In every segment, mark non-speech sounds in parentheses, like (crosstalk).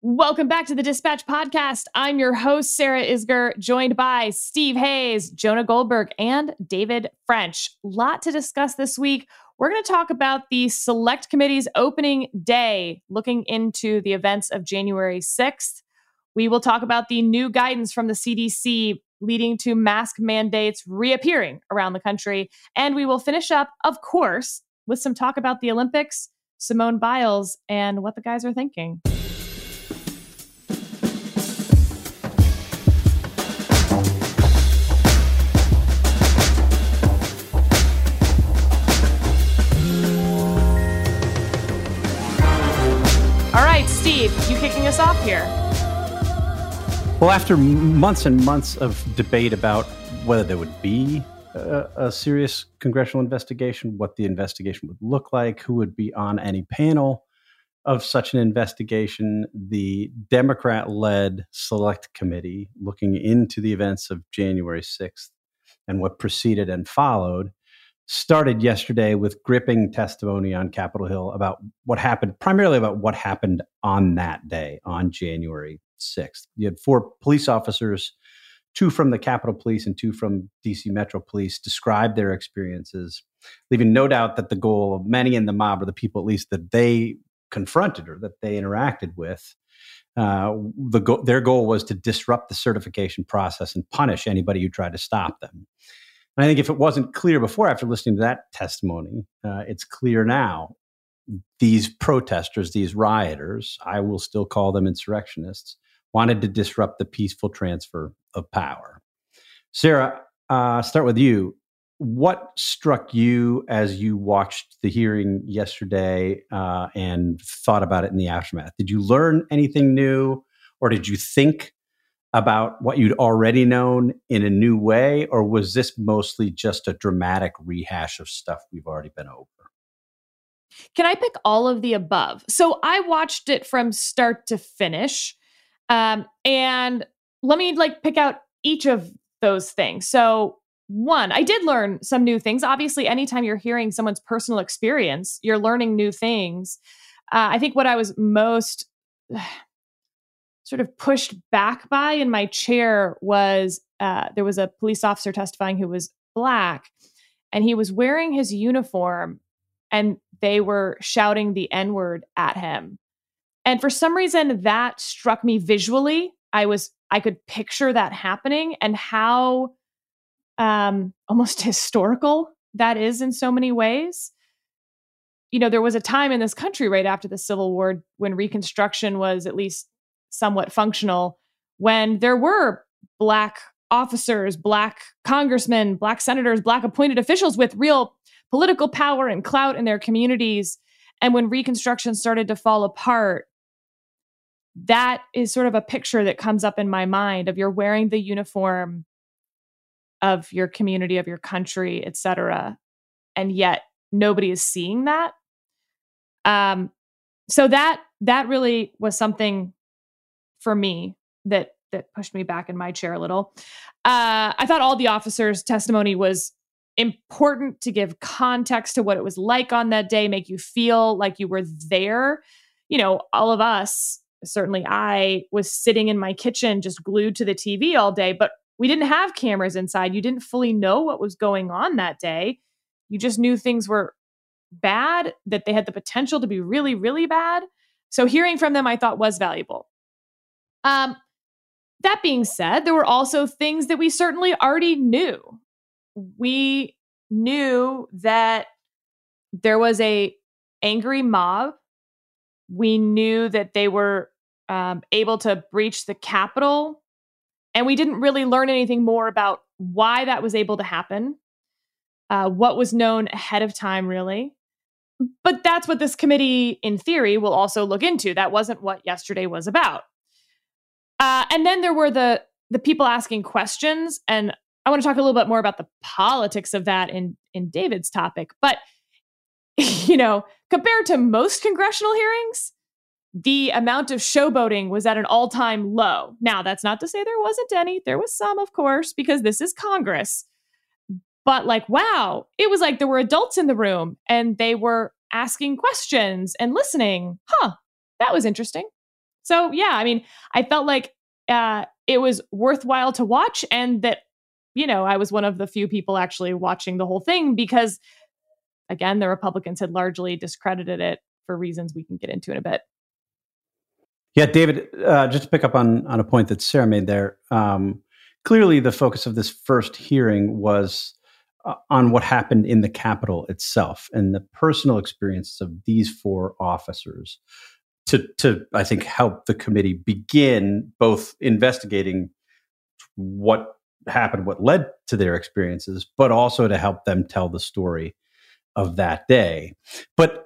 Welcome back to the Dispatch Podcast. I'm your host, Sarah Isgur, joined by Steve Hayes, Jonah Goldberg, and David French. Lot to discuss this week. We're going to talk about the Select Committee's opening day, looking into the events of January 6th. We will talk about the new guidance from the CDC leading to mask mandates reappearing around the country. And we will finish up, of course, with some talk about the Olympics, Simone Biles, and what the guys are thinking. Kicking us off here. Well, after months and months of debate about whether there would be a, a, serious congressional investigation, what the investigation would look like, who would be on any panel of such an investigation, the Democrat led select committee looking into the events of January 6th and what preceded and followed started yesterday with gripping testimony on Capitol Hill about what happened, primarily about what happened on that day, on January 6th. You had four police officers, two from the Capitol Police and two from DC Metro Police, describe their experiences, leaving no doubt that the goal of many in the mob, or the people at least that they confronted or that they interacted with, uh, the go- their goal was to disrupt the certification process and punish anybody who tried to stop them. And I think if it wasn't clear before, after listening to that testimony, uh, it's clear now. These protesters, these rioters, I will still call them insurrectionists, wanted to disrupt the peaceful transfer of power. Sarah, uh, start with you. What struck you as you watched the hearing yesterday uh, and thought about it in the aftermath? Did you learn anything new, or did you think about what you'd already known in a new way, or was this mostly just a dramatic rehash of stuff we've already been over? Can I pick all of the above? So I watched it from start to finish. Um, and let me like pick out each of those things. So one, I did learn some new things. Obviously, anytime you're hearing someone's personal experience, you're learning new things. Uh, I think what I was most (sighs) sort of pushed back by in my chair was uh, there was a police officer testifying who was black and he was wearing his uniform and they were shouting the N word at him. And for some reason, that struck me visually. I was, I could picture that happening and how um, almost (laughs) historical that is in so many ways. You know, there was a time in this country right after the Civil War when Reconstruction was at least somewhat functional when there were black officers, black congressmen, black senators, black appointed officials with real political power and clout in their communities. And when Reconstruction started to fall apart, that is sort of a picture that comes up in my mind of you're wearing the uniform of your community, of your country, et cetera. And yet nobody is seeing that. Um, so that that really was something for me that that pushed me back in my chair a little. Uh, I thought all the officers' testimony was important to give context to what it was like on that day, make you feel like you were there. You know, all of us, certainly I, was sitting in my kitchen just glued to the TV all day, but we didn't have cameras inside. You didn't fully know what was going on that day. You just knew things were bad, that they had the potential to be really, really bad. So hearing from them, I thought was valuable. Um, that being said, there were also things that we certainly already knew. We knew that there was a angry mob. We knew that they were um, able to breach the Capitol, and we didn't really learn anything more about why that was able to happen. Uh, what was known ahead of time, really. But that's what this committee, in theory, will also look into. That wasn't what yesterday was about. Uh, and then there were the the people asking questions, and I want to talk a little bit more about the politics of that in in David's topic. But (laughs) you know, compared to most congressional hearings, the amount of showboating was at an all time low. Now, that's not to say there wasn't any. There was some, of course, because this is Congress. But like, wow, it was like there were adults in the room and they were asking questions and listening. Huh, that was interesting So yeah, I mean, I felt like uh, it was worthwhile to watch, and that you know I was one of the few people actually watching the whole thing because, again, the Republicans had largely discredited it for reasons we can get into in a bit. Yeah, David, uh, just to pick up on on a point that Sarah made there. Um, clearly, the focus of this first hearing was uh, on what happened in the Capitol itself and the personal experiences of these four officers to, to I think, help the committee begin both investigating what happened, what led to their experiences, but also to help them tell the story of that day. But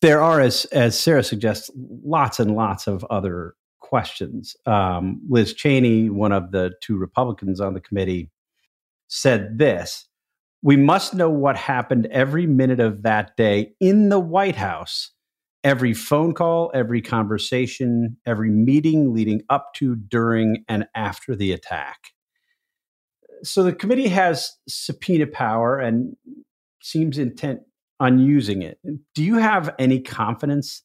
there are, as as Sarah suggests, lots and lots of other questions. Um, Liz Cheney, one of the two Republicans on the committee, said this we must know what happened every minute of that day in the White House, every phone call, every conversation, every meeting leading up to, during, and after the attack. So the committee has subpoena power and seems intent on using it. Do you have any confidence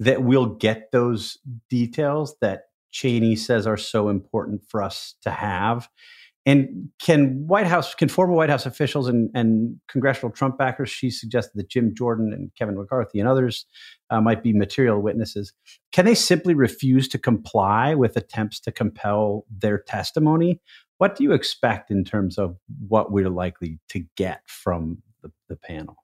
that we'll get those details that Cheney says are so important for us to have? And can White House, can former White House officials and, and congressional Trump backers, she suggested that Jim Jordan and Kevin McCarthy and others uh, might be material witnesses, can they simply refuse to comply with attempts to compel their testimony? What do you expect in terms of what we're likely to get from the, the panel?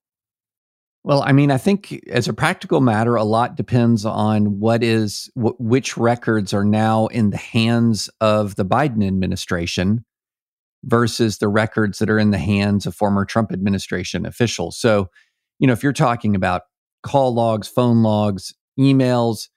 Well, I mean, I think as a practical matter, a lot depends on what is wh- which records are now in the hands of the Biden administration versus the records that are in the hands of former Trump administration officials. So, you know, if you're talking about call logs, phone logs, emails,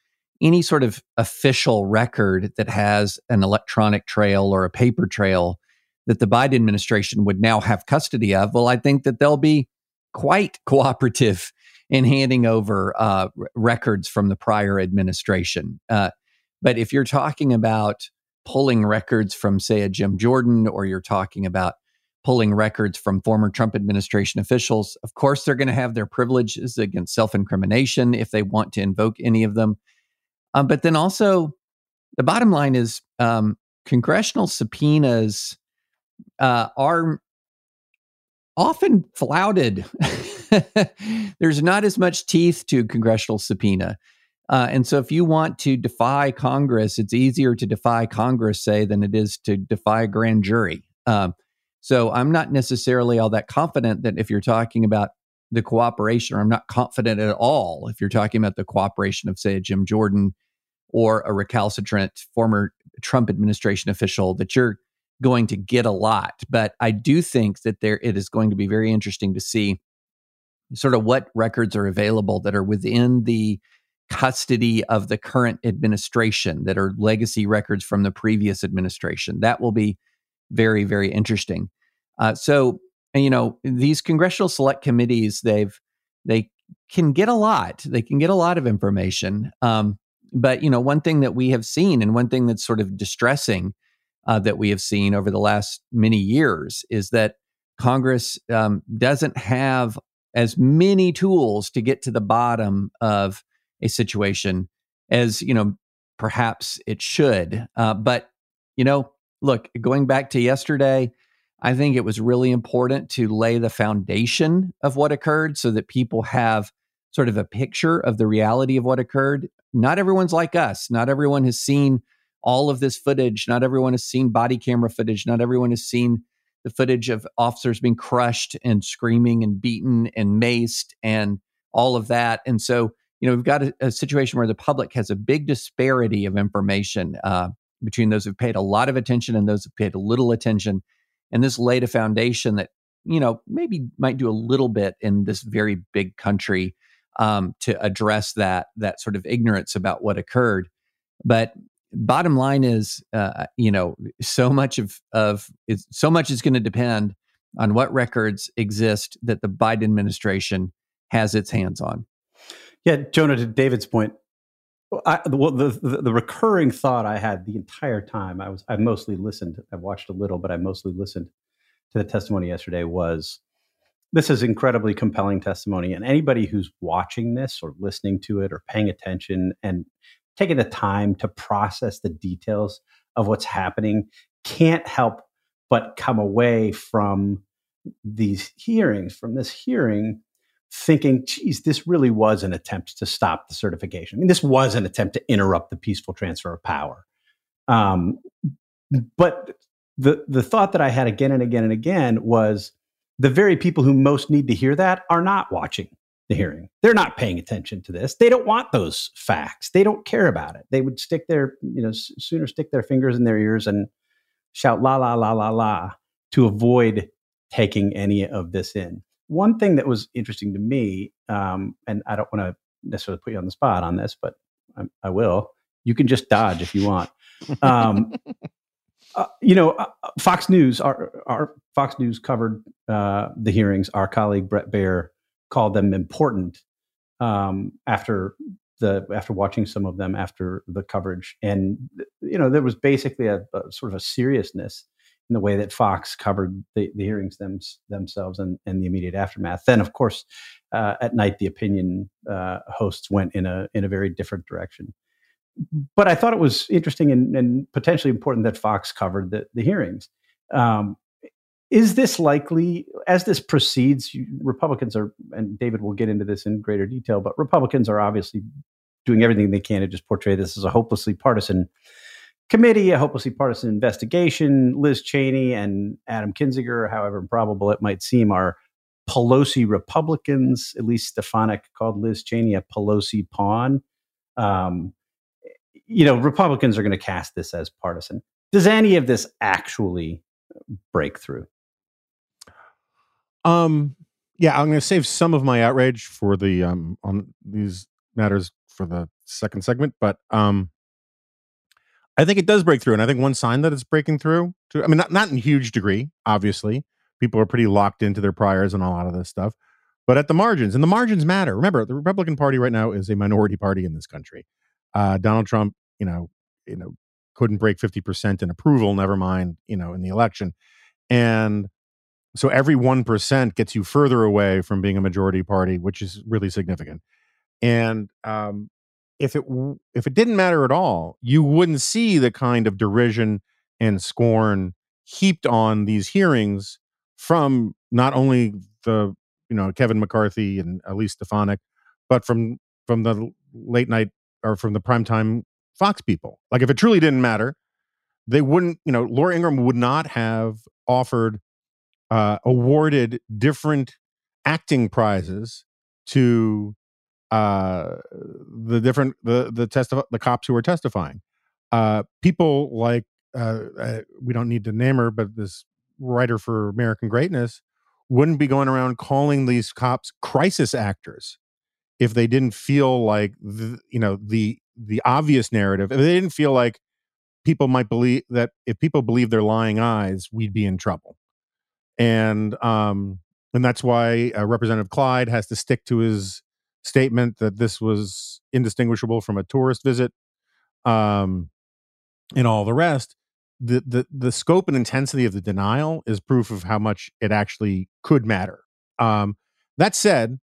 any sort of official record that has an electronic trail or a paper trail that the Biden administration would now have custody of, well, I think that they'll be quite (laughs) cooperative in handing over uh, r- records from the prior administration. Uh, but if you're talking about pulling records from, say, a Jim Jordan, or you're talking about pulling records from former Trump administration officials. Of course, they're going to have their privileges against self incrimination if they want to invoke any of them. Um, but then also, the bottom line is um, congressional subpoenas uh, are often flouted. (laughs) There's not as much teeth to congressional subpoena. Uh, and so, if you want to defy Congress, it's easier to defy Congress, say, than it is to defy a grand jury. Um, so, I'm not necessarily all that confident that if you're talking about the cooperation, or I'm not confident at all if you're talking about the cooperation of, say, Jim Jordan or a recalcitrant former Trump administration official, that you're going to get a lot. But I do think that there it is going to be very interesting to see sort of what records are available that are within the custody of the current administration that are legacy records from the previous administration. That will be very, very interesting. Uh, so, you know, these congressional select committees, they've they can get a lot. They can get a lot of information. Um, but you know, one thing that we have seen, and one thing that's sort of distressing uh, that we have seen over the last many years, is that Congress um, doesn't have as many tools to get to the bottom of a situation as you know perhaps it should uh, but you know look going back to yesterday i think it was really important to lay the foundation of what occurred so that people have sort of a picture of the reality of what occurred. Not everyone's like us. Not everyone has seen all of this footage. Not everyone has seen body camera footage. Not everyone has seen the footage of officers being crushed and screaming and beaten and maced and all of that. And so you know, we've got a, a situation where the public has a big disparity of information uh, between those who've paid a lot of attention and those who've paid a little attention. And this laid a foundation that, you know, maybe might do a little bit in this very big country um, to address that that sort of ignorance about what occurred. But bottom line is, uh, you know, so much of of is, so much is going to depend on what records exist that the Biden administration has its hands on. Yeah, Jonah, to David's point, I, well, the, the, the recurring thought I had the entire time I was I mostly listened. I watched a little, but I mostly listened to the testimony yesterday. Was this is incredibly compelling testimony, and anybody who's watching this or listening to it or paying attention and taking the time to process the details of what's happening can't help but come away from these hearings, from this hearing, thinking, geez, this really was an attempt to stop the certification. I mean, this was an attempt to interrupt the peaceful transfer of power. Um, but the the thought that I had again and again and again was the very people who most need to hear that are not watching the hearing. They're not paying attention to this. They don't want those facts. They don't care about it. They would stick their, you know, s- sooner stick their fingers in their ears and shout la la la la la to avoid taking any of this in. One thing that was interesting to me, um, and I don't want to necessarily put you on the spot on this, but I, I will. You can just dodge if you want. Um, (laughs) uh, you know, uh, Fox News, our, our Fox News covered uh, the hearings. Our colleague Bret Baier called them important um, after the after watching some of them after the coverage, and you know there was basically a, a sort of a seriousness in the way that Fox covered the, the hearings them, themselves and, and the immediate aftermath. Then, of course, uh, at night the opinion uh, hosts went in a in a very different direction. But I thought it was interesting and, and potentially important that Fox covered the, the hearings. Um, is this likely as this proceeds republicans are and david will get into this in greater detail but republicans are obviously doing everything they can to just portray this as a hopelessly partisan committee a hopelessly partisan investigation liz cheney and adam kinzinger however improbable it might seem are pelosi republicans. At least stefanik called liz cheney a pelosi pawn. Um, you know republicans are going to cast this as partisan. Does any of this actually break through? Um, yeah, I'm going to save some of my outrage for the um on these matters for the second segment, but um, I think it does break through, and I think one sign that it's breaking through. To, I mean, not not in huge degree, obviously. People are pretty locked into their priors and a lot of this stuff, but at the margins, and the margins matter. Remember, the Republican Party right now is a minority party in this country. Uh, Donald Trump, you know, you know, couldn't break fifty percent in approval. Never mind, you know, in the election, and so every 1% gets you further away from being a majority party, which is really significant. And um, if it if it didn't matter at all, you wouldn't see the kind of derision and scorn heaped on these hearings from not only the you know Kevin McCarthy and Elise Stefanik, but from from the late night or from the primetime Fox people. Like if it truly didn't matter, they wouldn't. You know, Laura Ingraham would not have offered uh, awarded different acting prizes to uh, the different the the testif- the cops who were testifying. Uh, people like uh, uh, we don't need to name her, but this writer for American Greatness wouldn't be going around calling these cops crisis actors if they didn't feel like the, you know the the obvious narrative. If they didn't feel like people might believe that if people believe their lying eyes, we'd be in trouble and um, and that's why uh, Representative Clyde has to stick to his statement that this was indistinguishable from a tourist visit, um, and all the rest. The, the the scope and intensity of the denial is proof of how much it actually could matter. Um, that said,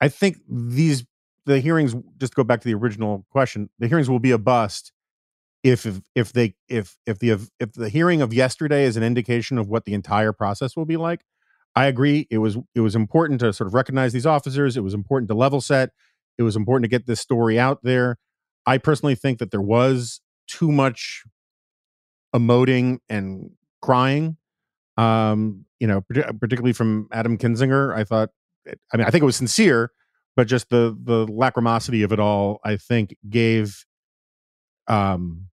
I think these the hearings just go back to the original question. The hearings will be a bust if if, if they if if the if the hearing of yesterday is an indication of what the entire process will be like i agree it was it was important to sort of recognize these officers it was important to level set it was important to get this story out there i personally think that there was too much emoting and crying um you know particularly from adam kinzinger i thought i mean i think it was sincere but just the the lacrimosity of it all i think gave um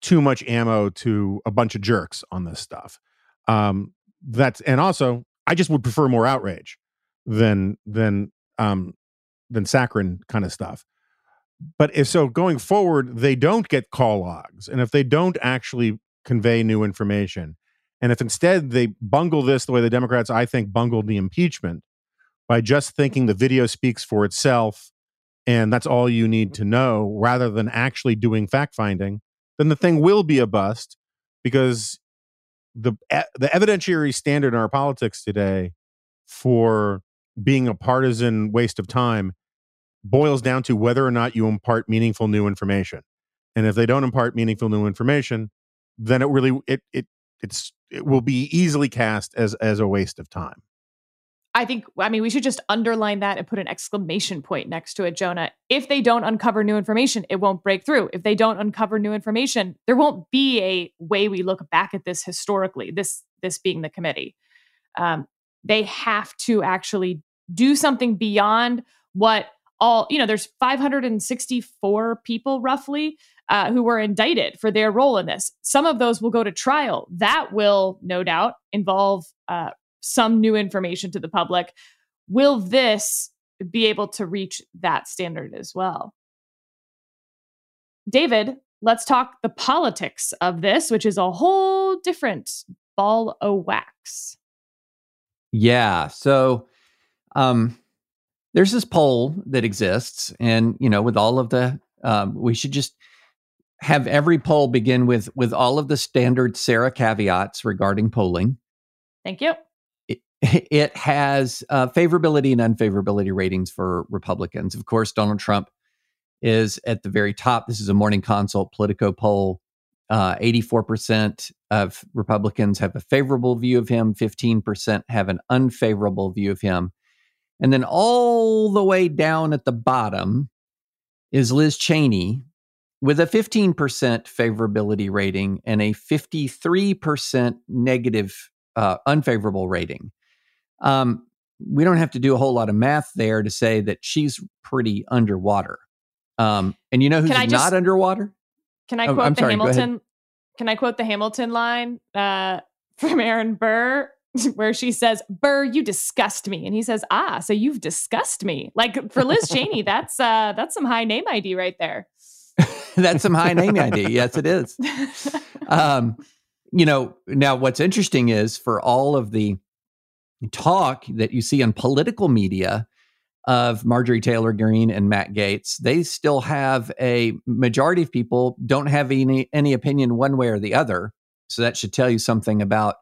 too much ammo to a bunch of jerks on this stuff. Um, that's and also I just would prefer more outrage than than um than saccharine kind of stuff. But if so, going forward, they don't get call logs, and if they don't actually convey new information, and if instead they bungle this the way the Democrats, I think, bungled the impeachment by just thinking the video speaks for itself, and that's all you need to know, rather than actually doing fact finding, then the thing will be a bust because the the evidentiary standard in our politics today for being a partisan waste of time boils down to whether or not you impart meaningful new information. And if they don't impart meaningful new information, then it really it it it's it will be easily cast as as a waste of time. I think, I mean, we should just underline that and put an exclamation point next to it, Jonah. If they don't uncover new information, it won't break through. If they don't uncover new information, there won't be a way we look back at this historically, this, this being the committee. Um, they have to actually do something beyond what all, you know, there's 564 people roughly uh, who were indicted for their role in this. Some of those will go to trial. That will, no doubt, involve uh, some new information to the public. Will this be able to reach that standard as well? David, let's talk the politics of this, which is a whole different ball of wax. Yeah. So, um, there's this poll that exists, and you know, with all of the, um, we should just have every poll begin with with all of the standard Sarah caveats regarding polling. Thank you. (laughs) it has uh, favorability and unfavorability ratings for Republicans. Of course, Donald Trump is at the very top. This is a morning consult Politico poll. Uh, 84% of Republicans have a favorable view of him, 15% have an unfavorable view of him. And then all the way down at the bottom is Liz Cheney with a 15% favorability rating and a 53% negative, uh, unfavorable rating. Um, we don't have to do a whole lot of math there to say that she's pretty underwater. Um, and you know who's just, not underwater? Can I oh, quote oh, the sorry, Hamilton? Can I quote the Hamilton line uh, (laughs) from Aaron Burr, (laughs) where she says, "Burr, you disgust me," and he says, "Ah, so you've disgust me." Like for Liz Cheney, (laughs) that's uh, that's some high name ID right there. that's some high name ID. Yes, it is. Um, you know, now what's interesting is for all of the talk that you see on political media of Marjorie Taylor Greene and Matt Gaetz, they still have a majority of people don't have any any opinion one way or the other. So that should tell you something about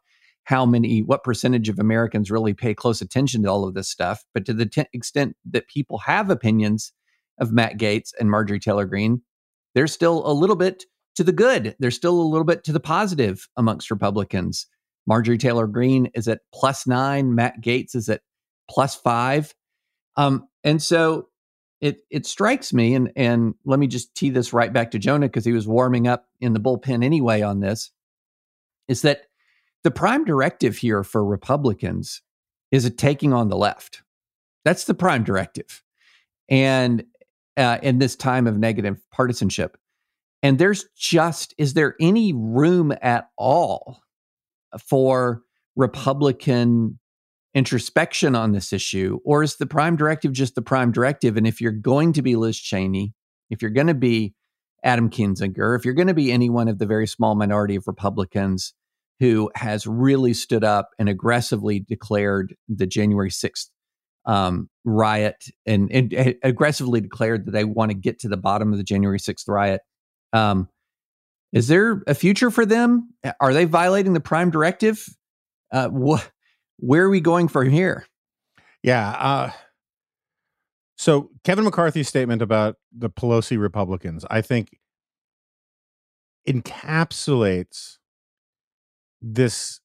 how many, what percentage of Americans really pay close attention to all of this stuff. But to the t- extent that people have opinions of Matt Gaetz and Marjorie Taylor Greene, they're still a little bit to the good. They're still a little bit to the positive amongst Republicans. Marjorie Taylor Greene is at plus nine. Matt Gaetz is at plus five. Um, and so it it strikes me, and and let me just tee this right back to Jonah because he was warming up in the bullpen anyway on this. Is that the prime directive here for Republicans is a taking on the left. That's the prime directive, and uh, in this time of negative partisanship, and there's just is there any room at all for Republican introspection on this issue? Or is the prime directive just the prime directive? And if you're going to be Liz Cheney, if you're going to be Adam Kinzinger, if you're going to be any one of the very small minority of Republicans who has really stood up and aggressively declared the January 6th um, riot and, and, and, aggressively declared that they want to get to the bottom of the January 6th riot, um, is there a future for them? Are they violating the prime directive? Uh, wh- where are we going from here? Yeah. Uh, so Kevin McCarthy's statement about the Pelosi Republicans, I think, encapsulates this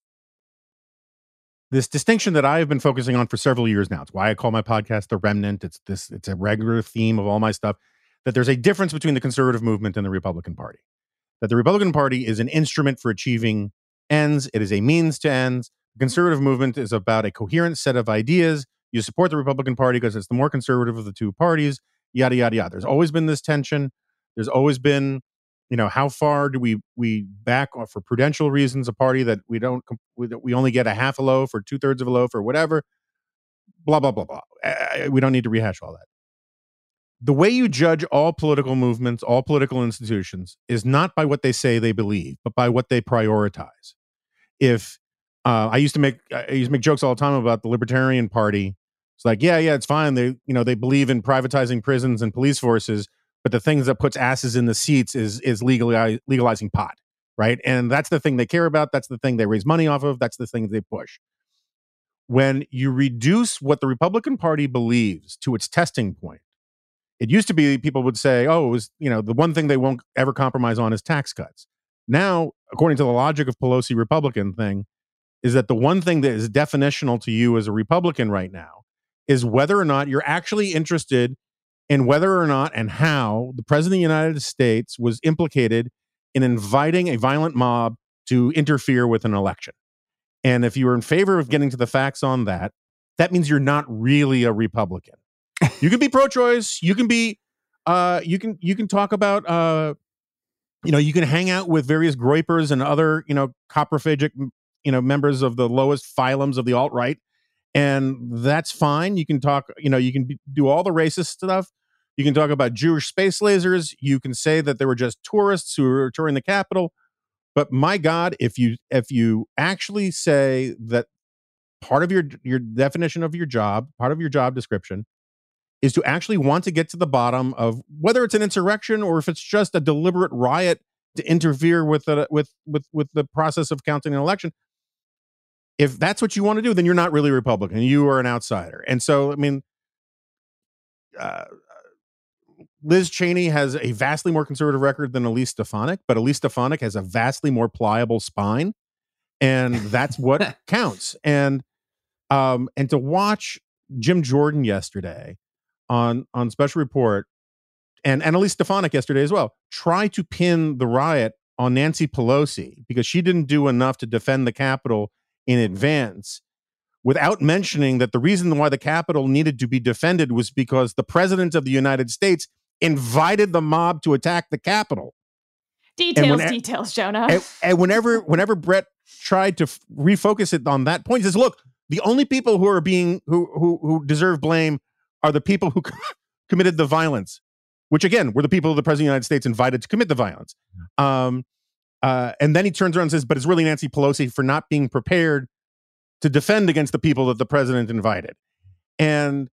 this distinction that I've been focusing on for several years now. It's why I call my podcast The Remnant. It's this it's a regular theme of all my stuff that there's a difference between the conservative movement and the Republican Party that the Republican Party is an instrument for achieving ends, it is a means to ends. The mm-hmm. conservative movement is about a coherent set of ideas. You support the Republican Party because it's the more conservative of the two parties, yada, yada, yada. There's always been this tension. There's always been, you know, how far do we we back for prudential reasons a party that we don't that we only get a half a loaf or two thirds of a loaf or whatever, blah blah blah blah. We don't need to rehash all that the way you judge all political movements, all political institutions, is not by what they say they believe, but by what they prioritize. If uh, I used to make I used to make jokes all the time about the Libertarian Party. It's like, yeah, yeah, it's fine. They, you know, they believe in privatizing prisons and police forces, but the things that puts asses in the seats is is legalizing pot, right? And that's the thing they care about. That's the thing they raise money off of. That's the thing they push. When you reduce what the Republican Party believes to its testing point, it used to be people would say, oh, it was, you know, the one thing they won't ever compromise on is tax cuts. Now, according to the logic of Pelosi Republican thing, is that the one thing that is definitional to you as a Republican right now is whether or not you're actually interested in whether or not and how the president of the United States was implicated in inviting a violent mob to interfere with an election. And if you are in favor of getting to the facts on that, that means you're not really a Republican. You can be pro-choice. You can be, uh, you can you can talk about, uh, you know, you can hang out with various groypers and other, you know, coprophagic, you know, members of the lowest phylums of the alt right, and that's fine. You can talk, you know, you can be, do all the racist stuff. You can talk about Jewish space lasers. You can say that they were just tourists who were touring the Capitol. But my God, if you if you actually say that part of your your definition of your job, part of your job description, is to actually want to get to the bottom of whether it's an insurrection or if it's just a deliberate riot to interfere with the with with with the process of counting an election. If that's what you want to do, then you're not really Republican. You are an outsider. And so, I mean, uh, Liz Cheney has a vastly more conservative record than Elise Stefanik, but Elise Stefanik has a vastly more pliable spine, and that's what (laughs) counts. And um, and to watch Jim Jordan yesterday on on special report, and and Elise Stefanik yesterday as well, try to pin the riot on Nancy Pelosi because she didn't do enough to defend the Capitol in advance without mentioning that the reason why the Capitol needed to be defended was because the President of the United States invited the mob to attack the Capitol. Details, when, details, Jonah. And, and, whenever, whenever Bret tried to f- refocus it on that point, he says, "Look, the only people who are being who who, who deserve blame are the people who (laughs) committed the violence, which again were the people the President of the United States invited to commit the violence." Um, uh, and then he turns around and says, "But it's really Nancy Pelosi for not being prepared to defend against the people that the president invited." And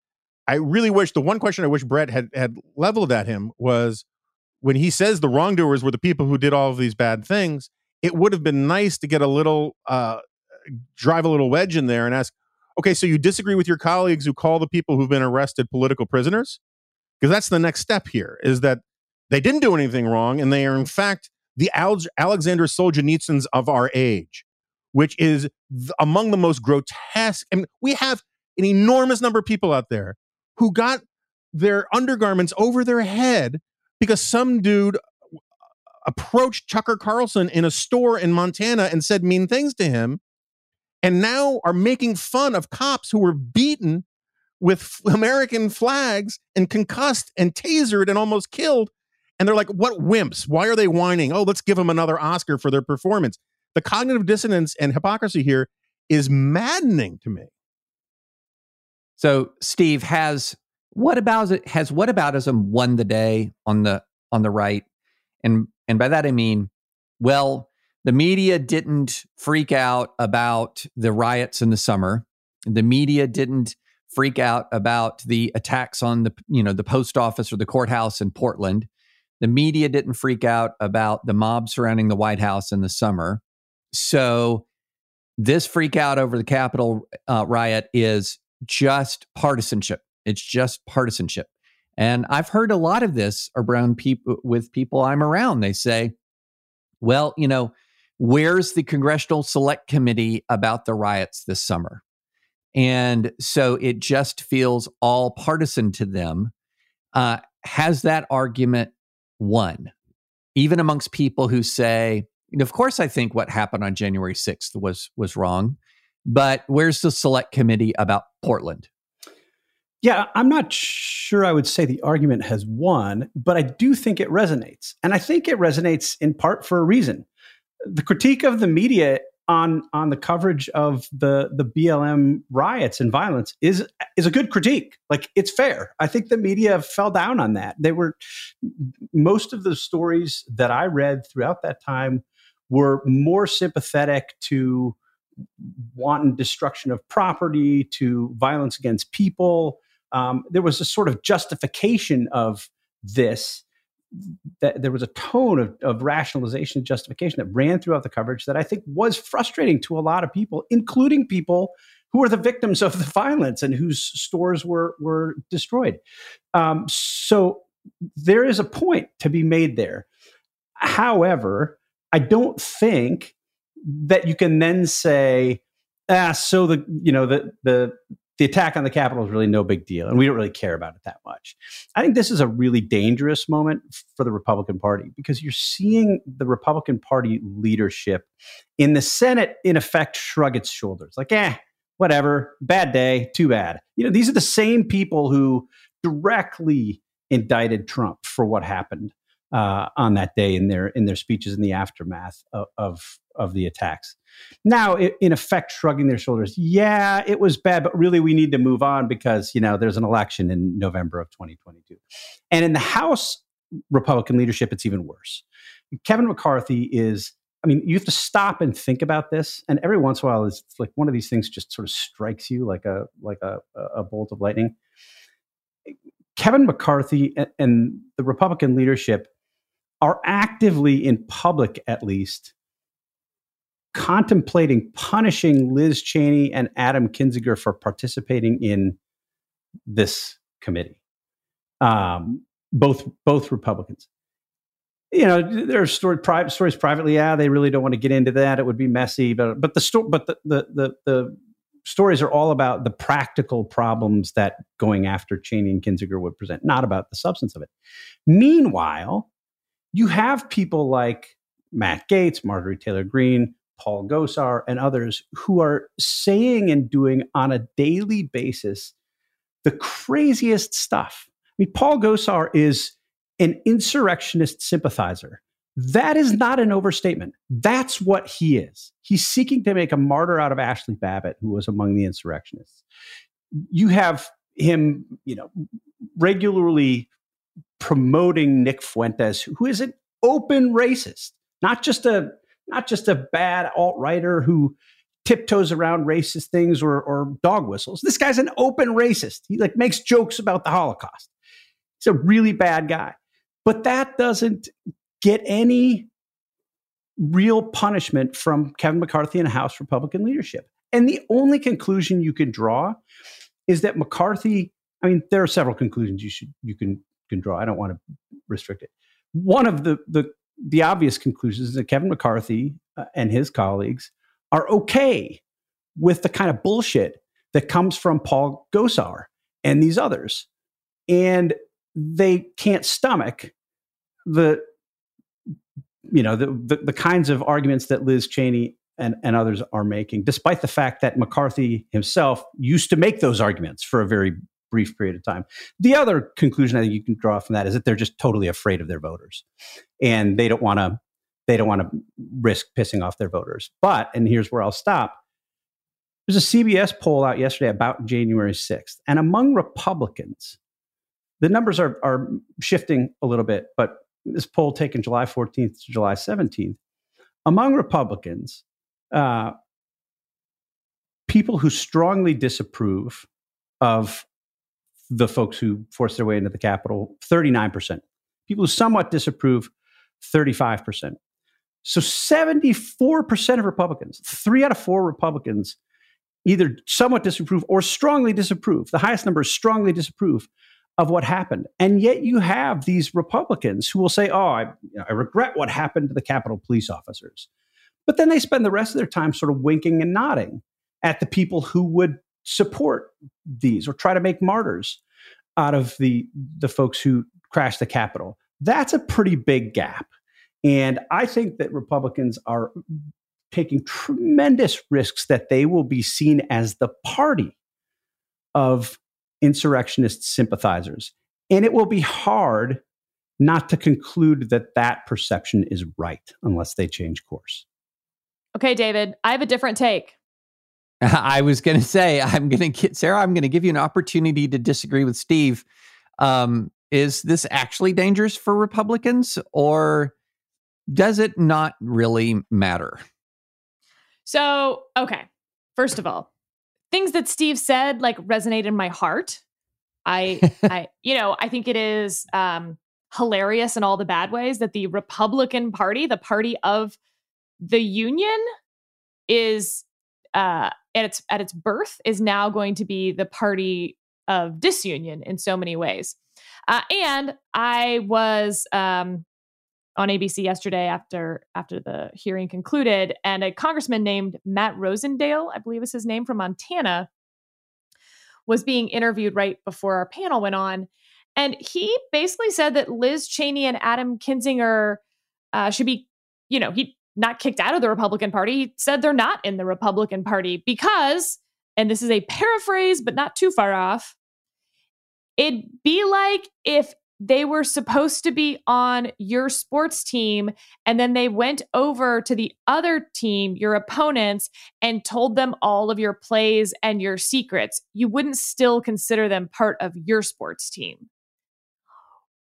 I really wish the one question I wish Bret had had leveled at him was when he says the wrongdoers were the people who did all of these bad things. It would have been nice to get a little uh, drive a little wedge in there and ask, okay, so you disagree with your colleagues who call the people who've been arrested political prisoners? Because that's the next step here is that they didn't do anything wrong and they are in fact the Al- Alexander Solzhenitsyns of our age, which is th- among the most grotesque. Mean, we have an enormous number of people out there who got their undergarments over their head because some dude approached Tucker Carlson in a store in Montana and said mean things to him, and now are making fun of cops who were beaten with (laughs) American flags and concussed and tasered and almost killed. And they're like, what wimps? Why are they whining? Oh, let's give them another Oscar for their performance. The cognitive dissonance and hypocrisy here is maddening to me. So, Steve, has what about it? Has what aboutism won the day on the on the right? And and by that I mean, well, the media didn't freak out about the riots in the summer. The media didn't freak out about the attacks on the you know the post office or the courthouse in Portland. The media didn't freak out about the mob surrounding the White House in the summer. So this freak out over the Capitol uh, riot is just partisanship. It's just partisanship. And I've heard a lot of this around people with people I'm around. They say, well, you know, where's the Congressional Select Committee about the riots this summer? And so it just feels all partisan to them. Uh, has that argument won? Even amongst people who say, of course, I think what happened on January 6th was was wrong. But where's the select committee about Portland? Yeah, I'm not sure I would say the argument has won, but I do think it resonates. And I think it resonates in part for a reason. The critique of the media on on the coverage of the the BLM riots and violence is is a good critique. Like it's fair. I think the media fell down on that. They were most of the stories that I read throughout that time were more sympathetic to wanton destruction of property to violence against people. Um, there was a sort of justification of this. That there was a tone of, of rationalization and justification that ran throughout the coverage that I think was frustrating to a lot of people, including people who were the victims of the (laughs) violence and whose stores were were destroyed. Um, so there is a point to be made there. However, I don't think that you can then say, ah, so the you know the the the attack on the Capitol is really no big deal, and we don't really care about it that much. I think this is a really dangerous moment for the Republican Party because you're seeing the Republican Party leadership in the Senate, in effect, shrug its shoulders, like, eh, whatever, bad day, too bad. You know, these are the same people who directly indicted Trump for what happened uh, on that day in their in their speeches in the aftermath of of, of the attacks. Now, in effect, shrugging their shoulders. Yeah, it was bad, but really, we need to move on because you know there's an election in November of 2022, and in the House Republican leadership, it's even worse. Kevin McCarthy is. I mean, you have to stop and think about this, and every once in a while, it's like one of these things just sort of strikes you like a like a, a bolt of lightning. Kevin McCarthy and the Republican leadership are actively in public, at least, contemplating punishing Liz Cheney and Adam Kinzinger for participating in this committee. Um, both both Republicans. You know, there are story, private stories privately. Yeah, they really don't want to get into that. It would be messy. But but the story, but the, the the the stories are all about the practical problems that going after Cheney and Kinzinger would present, not about the substance of it. Meanwhile, you have people like Matt Gaetz, Marjorie Taylor Greene, Paul Gosar, and others who are saying and doing on a daily basis the craziest stuff. I mean, Paul Gosar is an insurrectionist sympathizer. That is not an overstatement. That's what he is. He's seeking to make a martyr out of Ashli Babbitt, who was among the insurrectionists. You have him, you know, regularly promoting Nick Fuentes, who is an open racist, not just a not just a bad alt righter who tiptoes around racist things or, or dog whistles. This guy's an open racist. He like makes jokes about the Holocaust. He's a really bad guy. But that doesn't get any real punishment from Kevin McCarthy and House Republican leadership. And the only conclusion you can draw is that McCarthy, I mean, there are several conclusions you should you can can draw. I don't want to restrict it. One of the the the obvious conclusions is that Kevin McCarthy uh, and his colleagues are okay with the kind of bullshit that comes from Paul Gosar and these others, and they can't stomach the you know the, the, the kinds of arguments that Liz Cheney and, and others are making, despite the fact that McCarthy himself used to make those arguments for a very brief period of time. The other conclusion I think you can draw from that is that they're just totally afraid of their voters, and they don't want to they don't want to risk pissing off their voters. But and here's where I'll stop. There's a CBS poll out yesterday about January 6th, and among Republicans, the numbers are are shifting a little bit, but this poll taken July 14th to July 17th, among Republicans, uh, people who strongly disapprove of the folks who forced their way into the Capitol, 39%. People who somewhat disapprove, 35%. So 74% of Republicans, three out of four Republicans, either somewhat disapprove or strongly disapprove. The highest number is strongly disapprove of what happened. And yet you have these Republicans who will say, oh, I, I regret what happened to the Capitol police officers. But then they spend the rest of their time sort of winking and nodding at the people who would support these or try to make martyrs out of the the folks who crashed the Capitol. That's a pretty big gap. And I think that Republicans are taking tremendous risks that they will be seen as the party of insurrectionist sympathizers. And it will be hard not to conclude that that perception is right unless they change course. Okay, David, I have a different take. (laughs) I was going to say, I'm going to get Sarah, I'm going to give you an opportunity to disagree with Steve. Um, is this actually dangerous for Republicans or does it not really matter? So, okay. First of all, things that Steve said like resonate in my heart. I, (laughs) I, you know, I think it is um, hilarious in all the bad ways that the Republican Party, the party of the Union, is uh, at its at its birth is now going to be the party of disunion in so many ways. Uh, and I was um, on ABC yesterday after after the hearing concluded, and a congressman named Matt Rosendale, I believe is his name from Montana, was being interviewed right before our panel went on, and he basically said that Liz Cheney and Adam Kinzinger uh, should be, you know, he not kicked out of the Republican Party. He said they're not in the Republican Party because, and this is a paraphrase, but not too far off, it'd be like if they were supposed to be on your sports team and then they went over to the other team, your opponents, and told them all of your plays and your secrets. You wouldn't still consider them part of your sports team.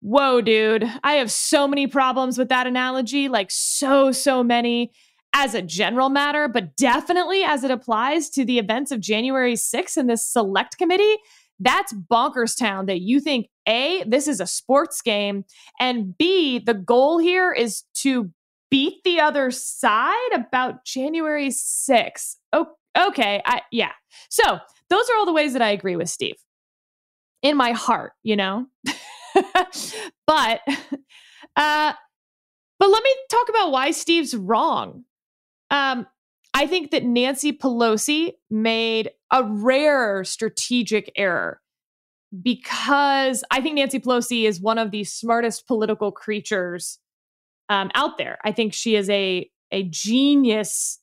Whoa, dude. I have so many problems with that analogy, like so, so many as a general matter, but definitely as it applies to the events of January 6th and this select committee. That's bonkers town that you think A, this is a sports game, and B, the goal here is to beat the other side about January 6th. Oh, okay. I, yeah. So those are all the ways that I agree with Steve in my heart, you know? (laughs) (laughs) but uh but let me talk about why Steve's wrong. Um I think that Nancy Pelosi made a rare strategic error because I think Nancy Pelosi is one of the smartest political creatures um, out there. I think she is a a genius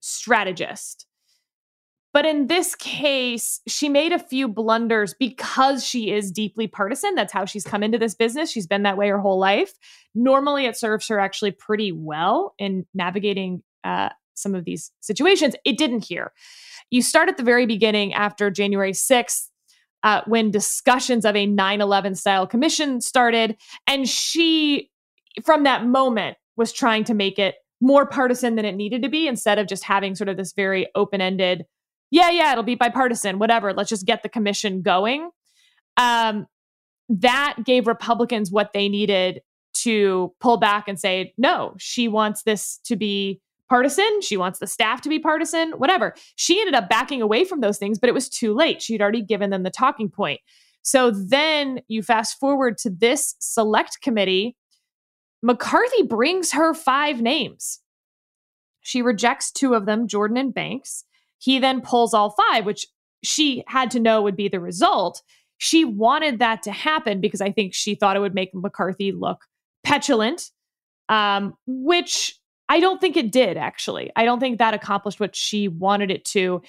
strategist. But in this case, she made a few blunders because she is deeply partisan. That's how she's come into this business. She's been that way her whole life. Normally, it serves her actually pretty well in navigating uh, some of these situations. It didn't here. You start at the very beginning after January 6th. Uh, when discussions of a 9 11 style commission started. And she, from that moment, was trying to make it more partisan than it needed to be instead of just having sort of this very open ended yeah, yeah, it'll be bipartisan, whatever. Let's just get the commission going. Um, that gave Republicans what they needed to pull back and say, no, she wants this to be partisan. She wants the staff to be partisan, whatever. She ended up backing away from those things, but it was too late. She'd already given them the talking point. So then you fast forward to this select committee. McCarthy brings her five names. She rejects two of them, Jordan and Banks. He then pulls all five, which she had to know would be the result. She wanted that to happen because I think she thought it would make McCarthy look petulant, um, which I don't think it did, actually. I don't think that accomplished what she wanted it to.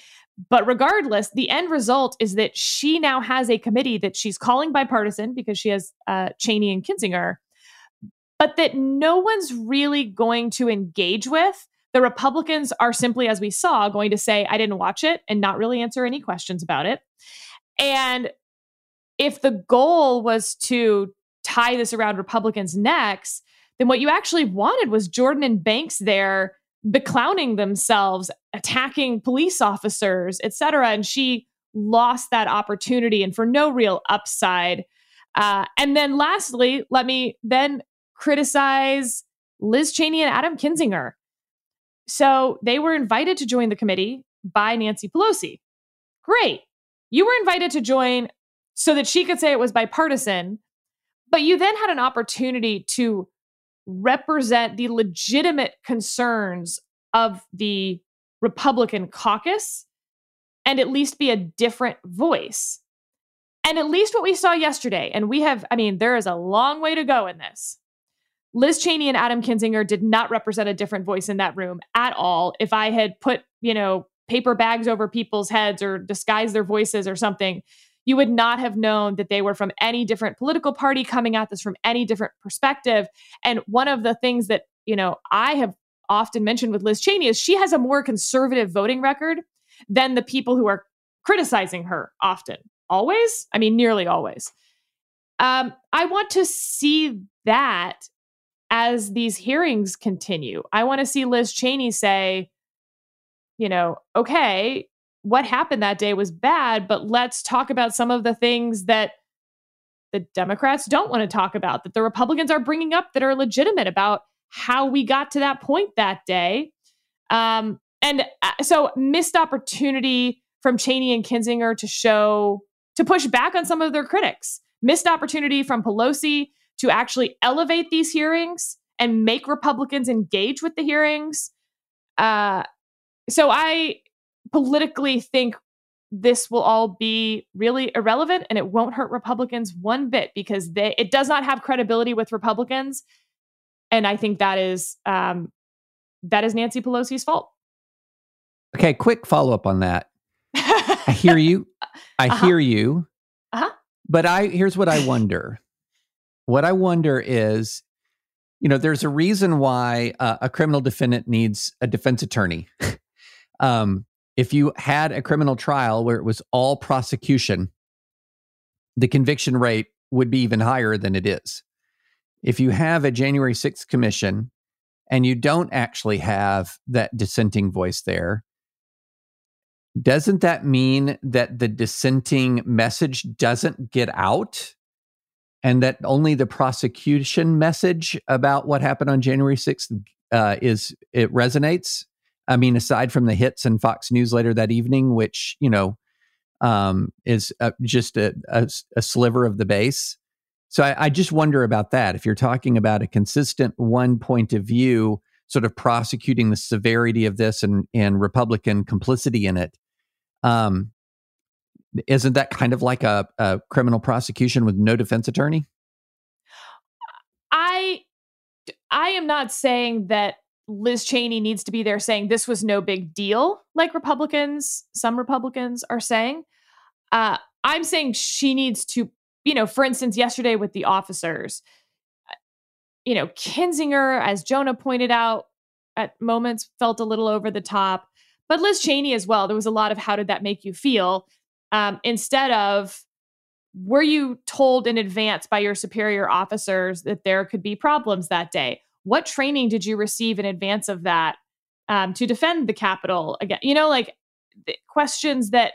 But regardless, the end result is that she now has a committee that she's calling bipartisan because she has uh, Cheney and Kinzinger, but that no one's really going to engage with the Republicans are simply, as we saw, going to say, I didn't watch it and not really answer any questions about it. And if the goal was to tie this around Republicans' necks, then what you actually wanted was Jordan and Banks there beclowning themselves, attacking police officers, et cetera. And she lost that opportunity and for no real upside. Uh, and then lastly, let me then criticize Liz Cheney and Adam Kinzinger. So they were invited to join the committee by Nancy Pelosi. Great. You were invited to join so that she could say it was bipartisan, but you then had an opportunity to represent the legitimate concerns of the Republican caucus and at least be a different voice. And at least what we saw yesterday, and we have, I mean, there is a long way to go in this. Liz Cheney and Adam Kinzinger did not represent a different voice in that room at all. If I had put, you know, paper bags over people's heads or disguised their voices or something, you would not have known that they were from any different political party coming at this from any different perspective. And one of the things that, you know, I have often mentioned with Liz Cheney is she has a more conservative voting record than the people who are criticizing her often. Always? I mean, nearly always. Um, I want to see that as these hearings continue. I want to see Liz Cheney say, you know, okay, what happened that day was bad, but let's talk about some of the things that the Democrats don't want to talk about, that the Republicans are bringing up that are legitimate about how we got to that point that day. Um, and uh, so missed opportunity from Cheney and Kinzinger to show to push back on some of their critics. Missed opportunity from Pelosi to actually elevate these hearings and make Republicans engage with the hearings. Uh, so I politically think this will all be really irrelevant and it won't hurt Republicans one bit because they it does not have credibility with Republicans. And I think that is um, that is Nancy Pelosi's fault. Okay, quick follow up on that. (laughs) I hear you. I uh-huh. hear you. Uh-huh. But I here's what I wonder. What I wonder is, you know, there's a reason why uh, a criminal defendant needs a defense attorney. (laughs) um, if you had a criminal trial where it was all prosecution, the conviction rate would be even higher than it is. If you have a January 6th commission and you don't actually have that dissenting voice there, doesn't that mean that the dissenting message doesn't get out and that only the prosecution message about what happened on January 6th uh, is it resonates I mean, aside from the hits in Fox News later that evening, which you know um, is uh, just a, a, a, sliver of the base. So I, I, just wonder about that. If you're talking about a consistent one point of view, sort of prosecuting the severity of this and and Republican complicity in it, um, isn't that kind of like a, a criminal prosecution with no defense attorney? I I am not saying that Liz Cheney needs to be there saying this was no big deal, like Republicans, some Republicans are saying. Uh, I'm saying she needs to, you know, for instance, yesterday with the officers, uh, you know, Kinzinger, as Jonah pointed out, at moments felt a little over the top, but Liz Cheney as well. There was a lot of how did that make you feel? Um, instead of, were you told in advance by your superior officers that there could be problems that day? what training did you receive in advance of that um, to defend the Capitol again? You know, like questions that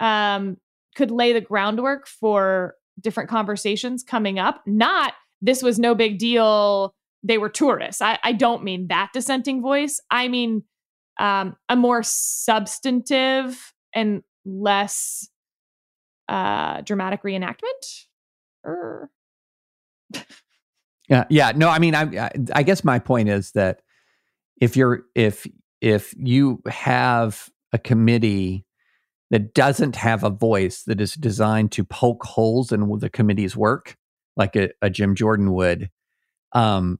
um, could lay the groundwork for different conversations coming up. Not this was no big deal. They were tourists. I, I don't mean that dissenting voice. I mean um, a more substantive and less uh, dramatic reenactment. Er. Yeah, yeah. No, I mean, I, I guess my point is that if you're if if you have a committee that doesn't have a voice that is designed to poke holes in the committee's work, like a, a Jim Jordan would, um,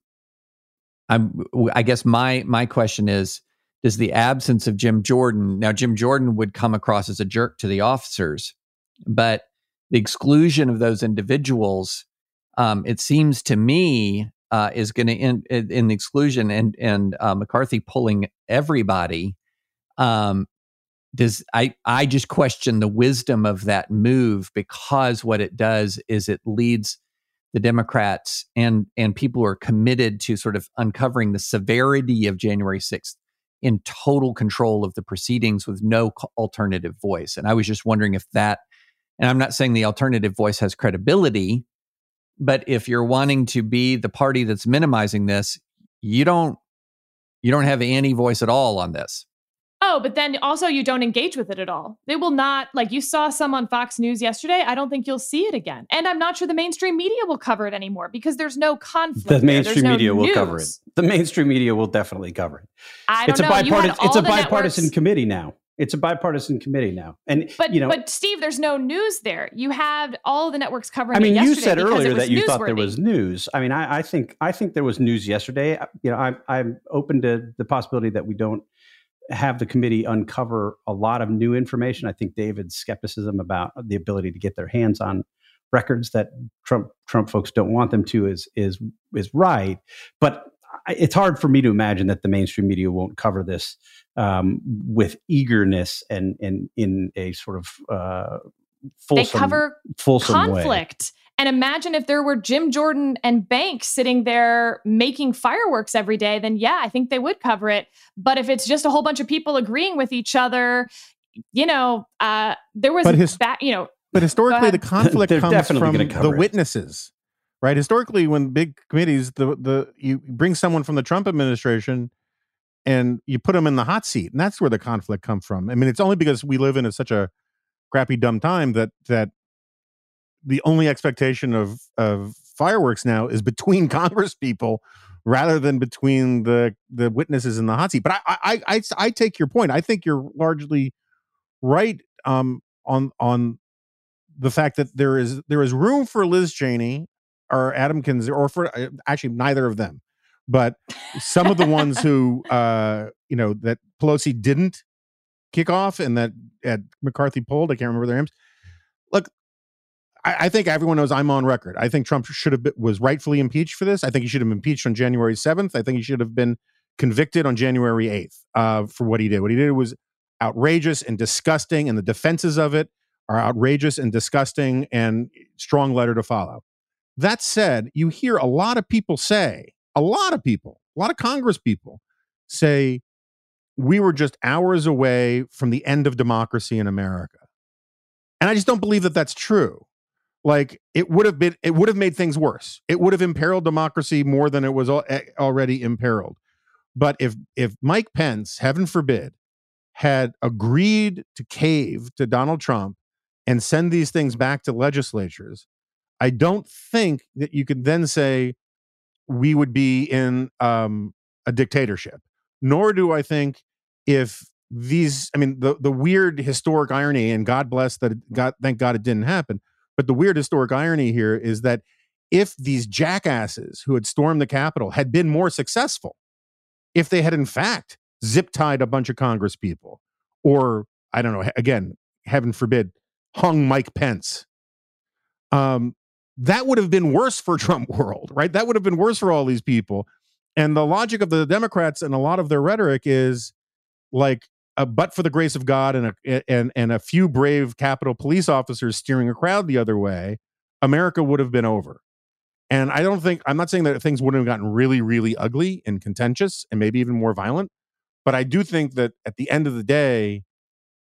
I'm. I guess my my question is: Does the absence of Jim Jordan now? Jim Jordan would come across as a jerk to the officers, but the exclusion of those individuals um, it seems to me uh, is going to end in the exclusion and and uh, McCarthy pulling everybody. Um, does I I just question the wisdom of that move because what it does is it leads the Democrats and and people who are committed to sort of uncovering the severity of January 6th in total control of the proceedings with no alternative voice. And I was just wondering if that and I'm not saying the alternative voice has credibility, but if you're wanting to be the party that's minimizing this, you don't you don't have any voice at all on this. Oh, but then also you don't engage with it at all. They will not like you saw some on Fox News yesterday. I don't think you'll see it again. And I'm not sure the mainstream media will cover it anymore because there's no conflict. The mainstream media will cover it. The mainstream media will definitely cover it. I don't it's know. A bipartisan, it's a bipartisan networks. committee now. It's a bipartisan committee now, and but you know, but Steve, there's no news there. You had all the networks covering. I mean, you said earlier that you thought there was news. I mean, I, I, think I think there was news yesterday. You know, I, I'm open to the possibility that we don't have the committee uncover a lot of new information. I think David's skepticism about the ability to get their hands on records that Trump Trump folks don't want them to is is is right, but it's hard for me to imagine that the mainstream media won't cover this um, with eagerness and and in a sort of uh, fulsome, they cover fulsome conflict. Way. And imagine if there were Jim Jordan and Banks sitting there making fireworks every day, then yeah, I think they would cover it. But if it's just a whole bunch of people agreeing with each other, you know, uh, there was but his, that, you know. But historically, the (laughs) conflict comes from the it. witnesses right? Historically, when big committees, the the you bring someone from the Trump administration, and you put them in the hot seat, and that's where the conflict comes from. I mean, it's only because we live in a, such a crappy, dumb time that that the only expectation of of fireworks now is between (laughs) Congress people rather than between the the witnesses in the hot seat. But I I I, I take your point. I think you're largely right um, on on the fact that there is there is room for Liz Cheney or Adam Kinzinger, or for uh, actually neither of them, but some of the ones who (laughs) uh, you know that Pelosi didn't kick off and that at McCarthy pulled. I can't remember their names. Look, I, I, think everyone knows I'm on record. I think Trump should have been, was rightfully impeached for this. I think he should have been impeached on January 7th. I think he should have been convicted on January 8th uh, for what he did. What he did was outrageous and disgusting, and the defenses of it are outrageous and disgusting and strong letter to follow. That said, you hear a lot of people say, a lot of people, a lot of Congress people say, we were just hours away from the end of democracy in America. And I just don't believe that that's true. Like it would have been, it would have made things worse. It would have imperiled democracy more than it was already imperiled. But if if Mike Pence, heaven forbid, had agreed to cave to Donald Trump and send these things back to legislatures, I don't think that you could then say we would be in um, a dictatorship. Nor do I think if these, I mean, the the weird historic irony, and God bless that, God, thank God it didn't happen. But the weird historic irony here is that if these jackasses who had stormed the Capitol had been more successful, if they had in fact zip tied a bunch of Congress people, or I don't know, again, heaven forbid, hung Mike Pence, um, that would have been worse for (laughs) Trump world, right? That would have been worse for all these people. And the logic of the Democrats and a lot of their rhetoric is like, a, but for the grace of God and a, and and a few brave Capitol police officers steering a crowd the other way, America would have been over. And I don't think I'm not saying that things wouldn't have gotten really, really ugly and contentious and maybe even more violent. But I do think that at the end of the day,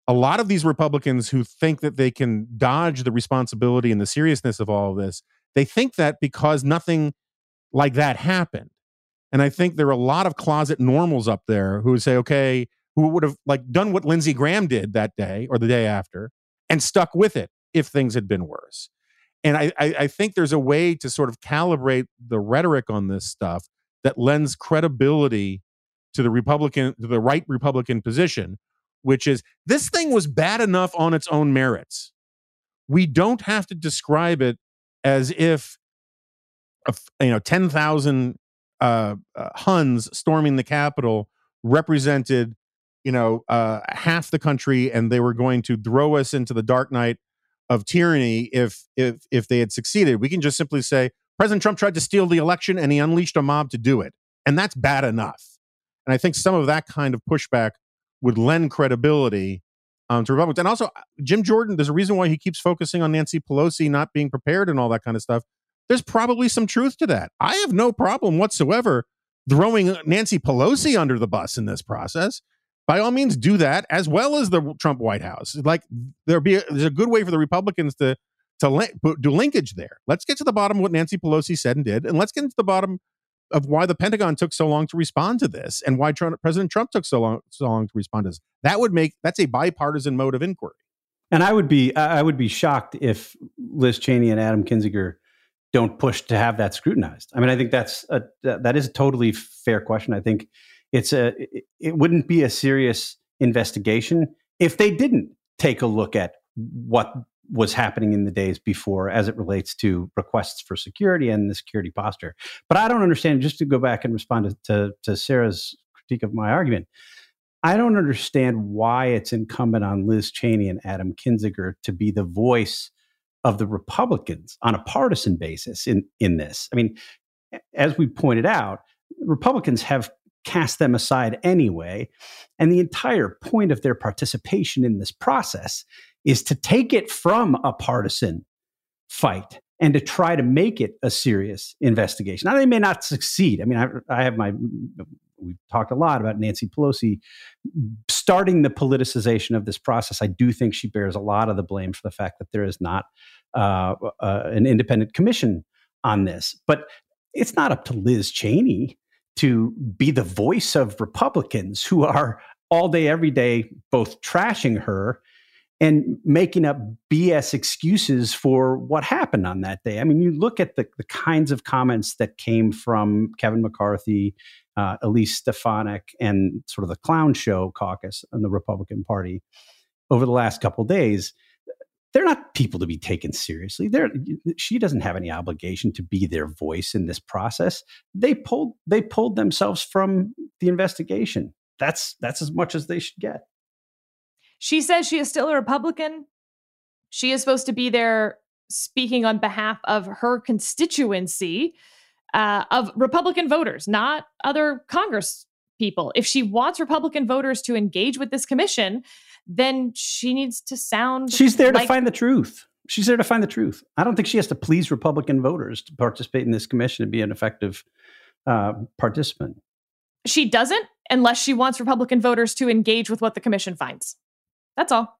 a lot of these Republicans who think that they can dodge the responsibility and the seriousness of all of this, they think that because nothing like that happened. And I think there are a lot of closet normals up there who say, okay, who would have like done what Lindsey Graham did that day or the day after and stuck with it if things had been worse. And I, I, I think there's a way to sort of calibrate the rhetoric on this stuff that lends credibility to the Republican, to the right Republican position which is this thing was bad enough on its own merits. We don't have to describe it as if you know 10,000 uh, uh, Huns storming the Capitol represented you know uh, half the country and they were going to throw us into the dark night of tyranny if if if they had succeeded. We can just simply say President Trump tried to steal the election and he unleashed a mob to do it. And that's bad enough. And I think some of that kind of pushback would lend credibility um, to Republicans. And also, Jim Jordan, there's a reason why he keeps focusing on Nancy Pelosi not being prepared and all that kind of stuff. There's probably some truth to that. I have no problem whatsoever throwing Nancy Pelosi under the bus in this process. By all means, do that as well as the Trump White House. Like there be a, there's a good way for the Republicans to to do linkage there. Let's get to the bottom of what Nancy Pelosi said and did, and let's get into the bottom of why the Pentagon took so long to respond to this and why Trump, President Trump took so long so long to respond to this. That would make that's a bipartisan mode of inquiry. And I would be I would be shocked if Liz Cheney and Adam Kinzinger don't push to have that scrutinized. I mean, I think that's a that is a totally fair question. I think it's a it wouldn't be a serious investigation if they didn't take a look at what was happening in the days before as it relates to requests for security and the security posture. But I don't understand, just to go back and respond to, to, to Sarah's critique of my argument, I don't understand why it's incumbent on Liz Cheney and Adam Kinzinger to be the voice of the Republicans on a partisan basis in, in this. I mean, as we pointed out, Republicans have cast them aside anyway. And the entire point of their participation in this process is to take it from a partisan fight and to try to make it a serious investigation. Now, they may not succeed. I mean, I, I have my, we've talked a lot about Nancy Pelosi starting the politicization of this process. I do think she bears a lot of the blame for the fact that there is not uh, uh, an independent commission on this. But it's not up to Liz Cheney to be the voice of Republicans who are all day, every day, both trashing her and making up BS excuses for what happened on that day. I mean, you look at the, the kinds of comments that came from Kevin McCarthy, uh, Elise Stefanik, and sort of the clown show caucus in the Republican Party over the last couple days. They're not people to be taken seriously. They're, she doesn't have any obligation to be their voice in this process. They pulled they pulled themselves from the investigation. That's that's as much as they should get. She says she is still a Republican. She is supposed to be there speaking on behalf of her constituency uh, of Republican voters, not other Congress people. If she wants Republican voters to engage with this commission, then she needs to sound. She's there like- to find the truth. She's there to find the truth. I don't think she has to please Republican voters to participate in this commission and be an effective uh, participant. She doesn't unless she wants Republican voters to engage with what the commission finds. That's all.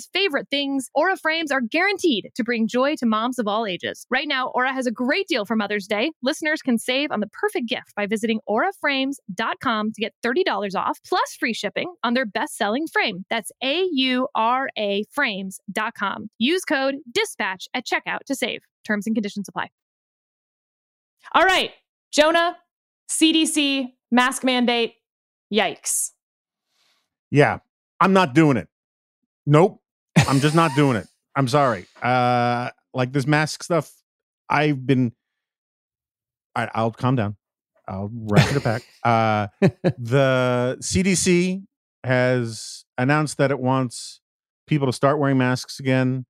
favorite things, Aura frames are guaranteed to bring joy to moms of all ages. Right now, Aura has a great deal for Mother's Day. Listeners can save on the perfect gift by visiting auraframes.com to get $30 off plus free shipping on their best-selling frame. That's A U R A frames.com. Use code dispatch at checkout to save. Terms and conditions apply. All right, Jonah, CDC, mask mandate. Yikes. Yeah, I'm not doing it. Nope. I'm just not doing it. I'm sorry. Uh like this mask stuff, I've been right, I'll calm down. I'll wrap it back. (laughs) Uh (laughs) the CDC has announced that it wants people to start wearing masks again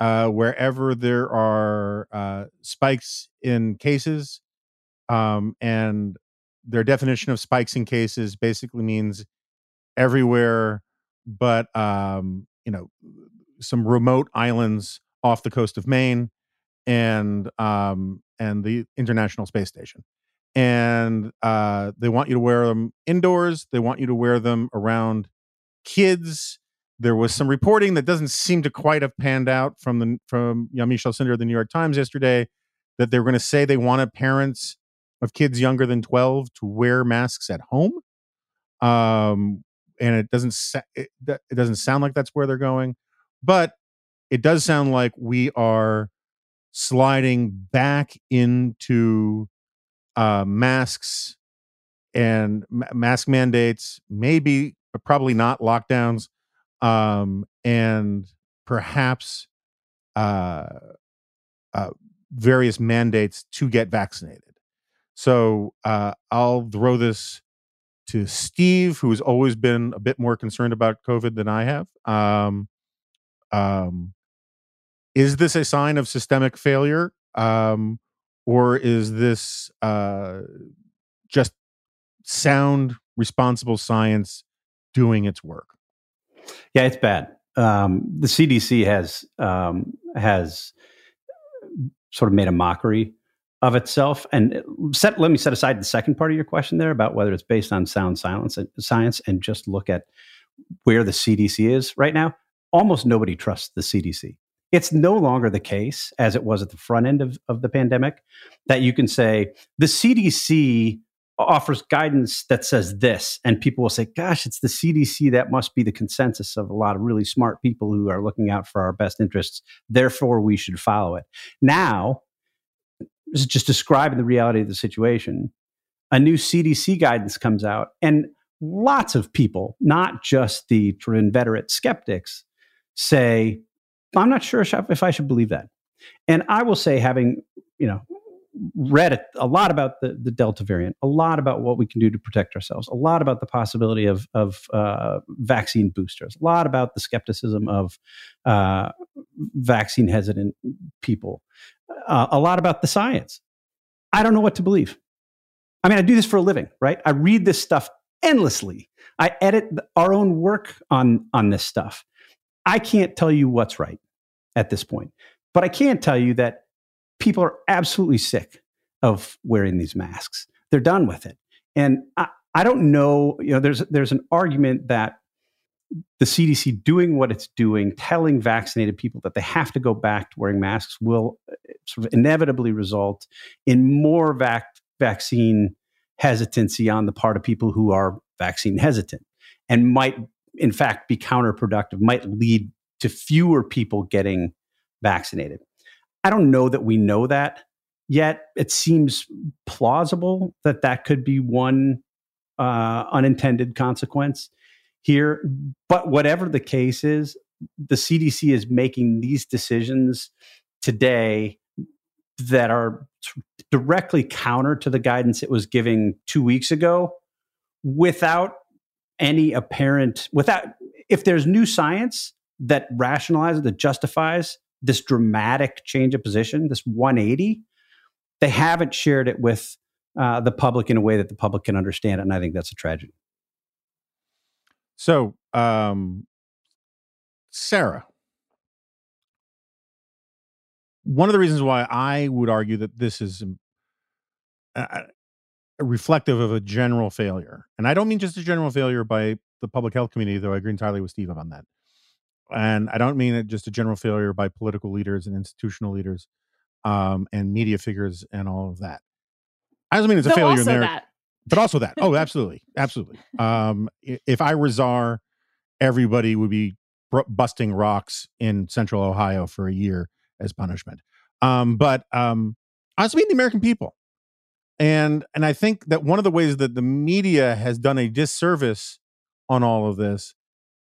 uh, wherever there are uh, spikes in cases. Um, and their definition of spikes in cases basically means everywhere but um, you know some remote islands off the coast of Maine and um, and the International Space Station. And uh, they want you to wear them indoors. They want you to wear them around kids. There was some reporting that doesn't seem to quite have panned out from the from Jan Michel Cinder of the New York Times yesterday that they were going to say they wanted parents of kids younger than 12 to wear masks at home. Um, and it doesn't sa- it, it doesn't sound like that's where they're going, but it does sound like we are sliding back into uh, masks and ma- mask mandates, maybe, probably not lockdowns, um, and perhaps uh, uh, various mandates to get vaccinated. So uh, I'll throw this to Steve, who's always been a bit more concerned about COVID than I have. Um, um, is this a sign of systemic failure, um, or is this uh, just sound, responsible science doing its work? Yeah, it's bad. Um, the CDC has um, has sort of made a mockery of itself. And uh, set, let me set aside the second part of your question there about whether it's based on sound silence and science, and just look at where the CDC is right now. Almost nobody trusts the CDC. It's no longer the case, as it was at the front end of, of the pandemic, that you can say the CDC offers guidance that says this, and people will say, Gosh, it's the CDC. That must be the consensus of a lot of really smart people who are looking out for our best interests. Therefore, we should follow it. Now, is just describing the reality of the situation. A new CDC guidance comes out, and lots of people, not just the inveterate skeptics, say, I'm not sure if I should believe that. And I will say, having, you know, read a lot about the, the Delta variant, a lot about what we can do to protect ourselves, a lot about the possibility of, of uh, vaccine boosters, a lot about the skepticism of uh, vaccine hesitant people, uh, a lot about the science. I don't know what to believe. I mean, I do this for a living, right? I read this stuff endlessly. I edit our own work on, on this stuff. I can't tell you what's right at this point, but I can tell you that people are absolutely sick of wearing these masks. They're done with it. And I, I don't know, you know, there's there's an argument that the CDC doing what it's doing, telling vaccinated people that they have to go back to wearing masks, will uh, sort of inevitably result in more vac- vaccine hesitancy on the part of people who are vaccine hesitant and might, in fact, be counterproductive, might lead to fewer people getting vaccinated. I don't know that we know that yet. It seems plausible that that could be one uh, unintended consequence here. But whatever the case is, the CDC is making these decisions today that are directly counter to the guidance it was giving two weeks ago without any apparent without if there's new science that rationalizes that justifies this dramatic change of position, this 180, they haven't shared it with uh, the public in a way that the public can understand it. And I think that's a tragedy. So, um, Sarah, one of the reasons why I would argue that this is uh, reflective of a general failure, and I don't mean just a general failure by the public health community, though I agree entirely with Steve on that, and I don't mean it just a general failure by political leaders and institutional leaders um, and media figures and all of that. I don't mean it's a failure in there, that. But also that. Oh, absolutely, absolutely. Um, if I were czar, everybody would be busting rocks in Central Ohio for a year as punishment. Um, but um, I was mean the American people, and and I think that one of the ways that the media has done a disservice on all of this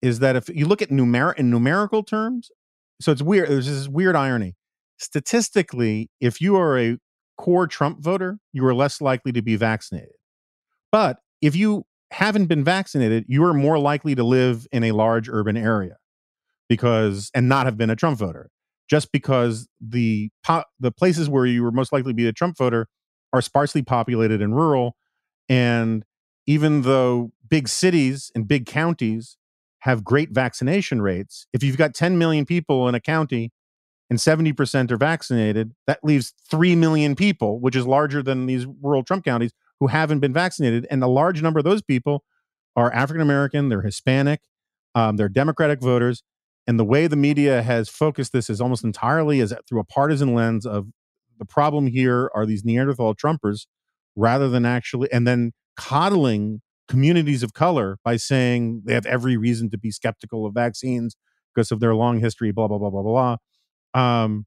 is that if you look at numer- in numerical terms, so it's weird. There's this weird irony. Statistically, if you are a core Trump voter, you are less likely to be vaccinated. But if you haven't been vaccinated, you are more likely to live in a large urban area because and not have been a Trump voter. Just because the po- the places where you were most likely to be a Trump voter are sparsely populated and rural, and even though big cities and big counties have great vaccination rates, if you've got 10 million people in a county and 70% are vaccinated, that leaves 3 million people, which is larger than these rural Trump counties, who haven't been vaccinated. And a large number of those people are African American, they're Hispanic, um, they're Democratic voters. And the way the media has focused this is almost entirely as through a partisan lens of the problem here are these Neanderthal Trumpers rather than actually, and then coddling communities of color by saying they have every reason to be skeptical of vaccines because of their long history, blah, blah, blah, blah, blah. Um,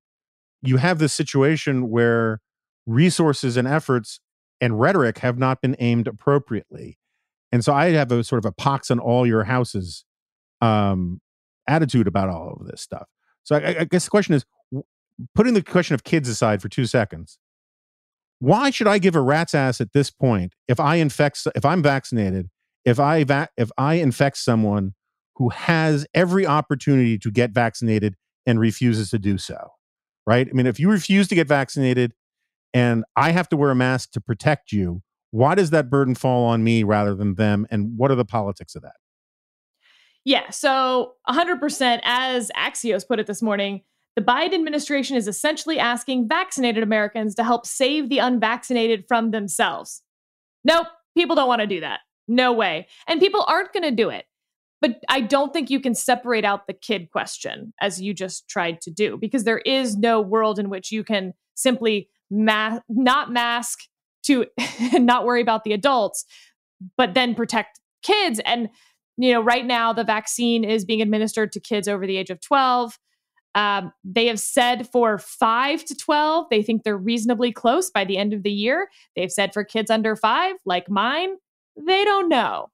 you have this situation where resources and efforts and rhetoric have not been aimed appropriately. And so I have a sort of a pox on all your houses um, attitude about all of this stuff. So I, I guess the question is putting the question of kids aside for two seconds why should I give a rat's ass at this point if I infect if I'm vaccinated, if I va- if I infect someone who has every opportunity to get vaccinated and refuses to do so? Right? I mean, if you refuse to get vaccinated and I have to wear a mask to protect you, why does that burden fall on me rather than them and what are the politics of that? Yeah, so 100% as Axios put it this morning, the Biden administration is essentially asking vaccinated Americans to help save the unvaccinated from themselves. Nope, people don't want to do that. No way. And people aren't going to do it. But I don't think you can separate out the kid question as you just tried to do, because there is no world in which you can simply ma- not mask to (laughs) not worry about the adults, but then protect kids. And, you know, right now the vaccine is being administered to kids over the age of 12. Um, they have said for five to 12, they think they're reasonably close by the end of the year. They've said for kids under five, like mine, they don't know.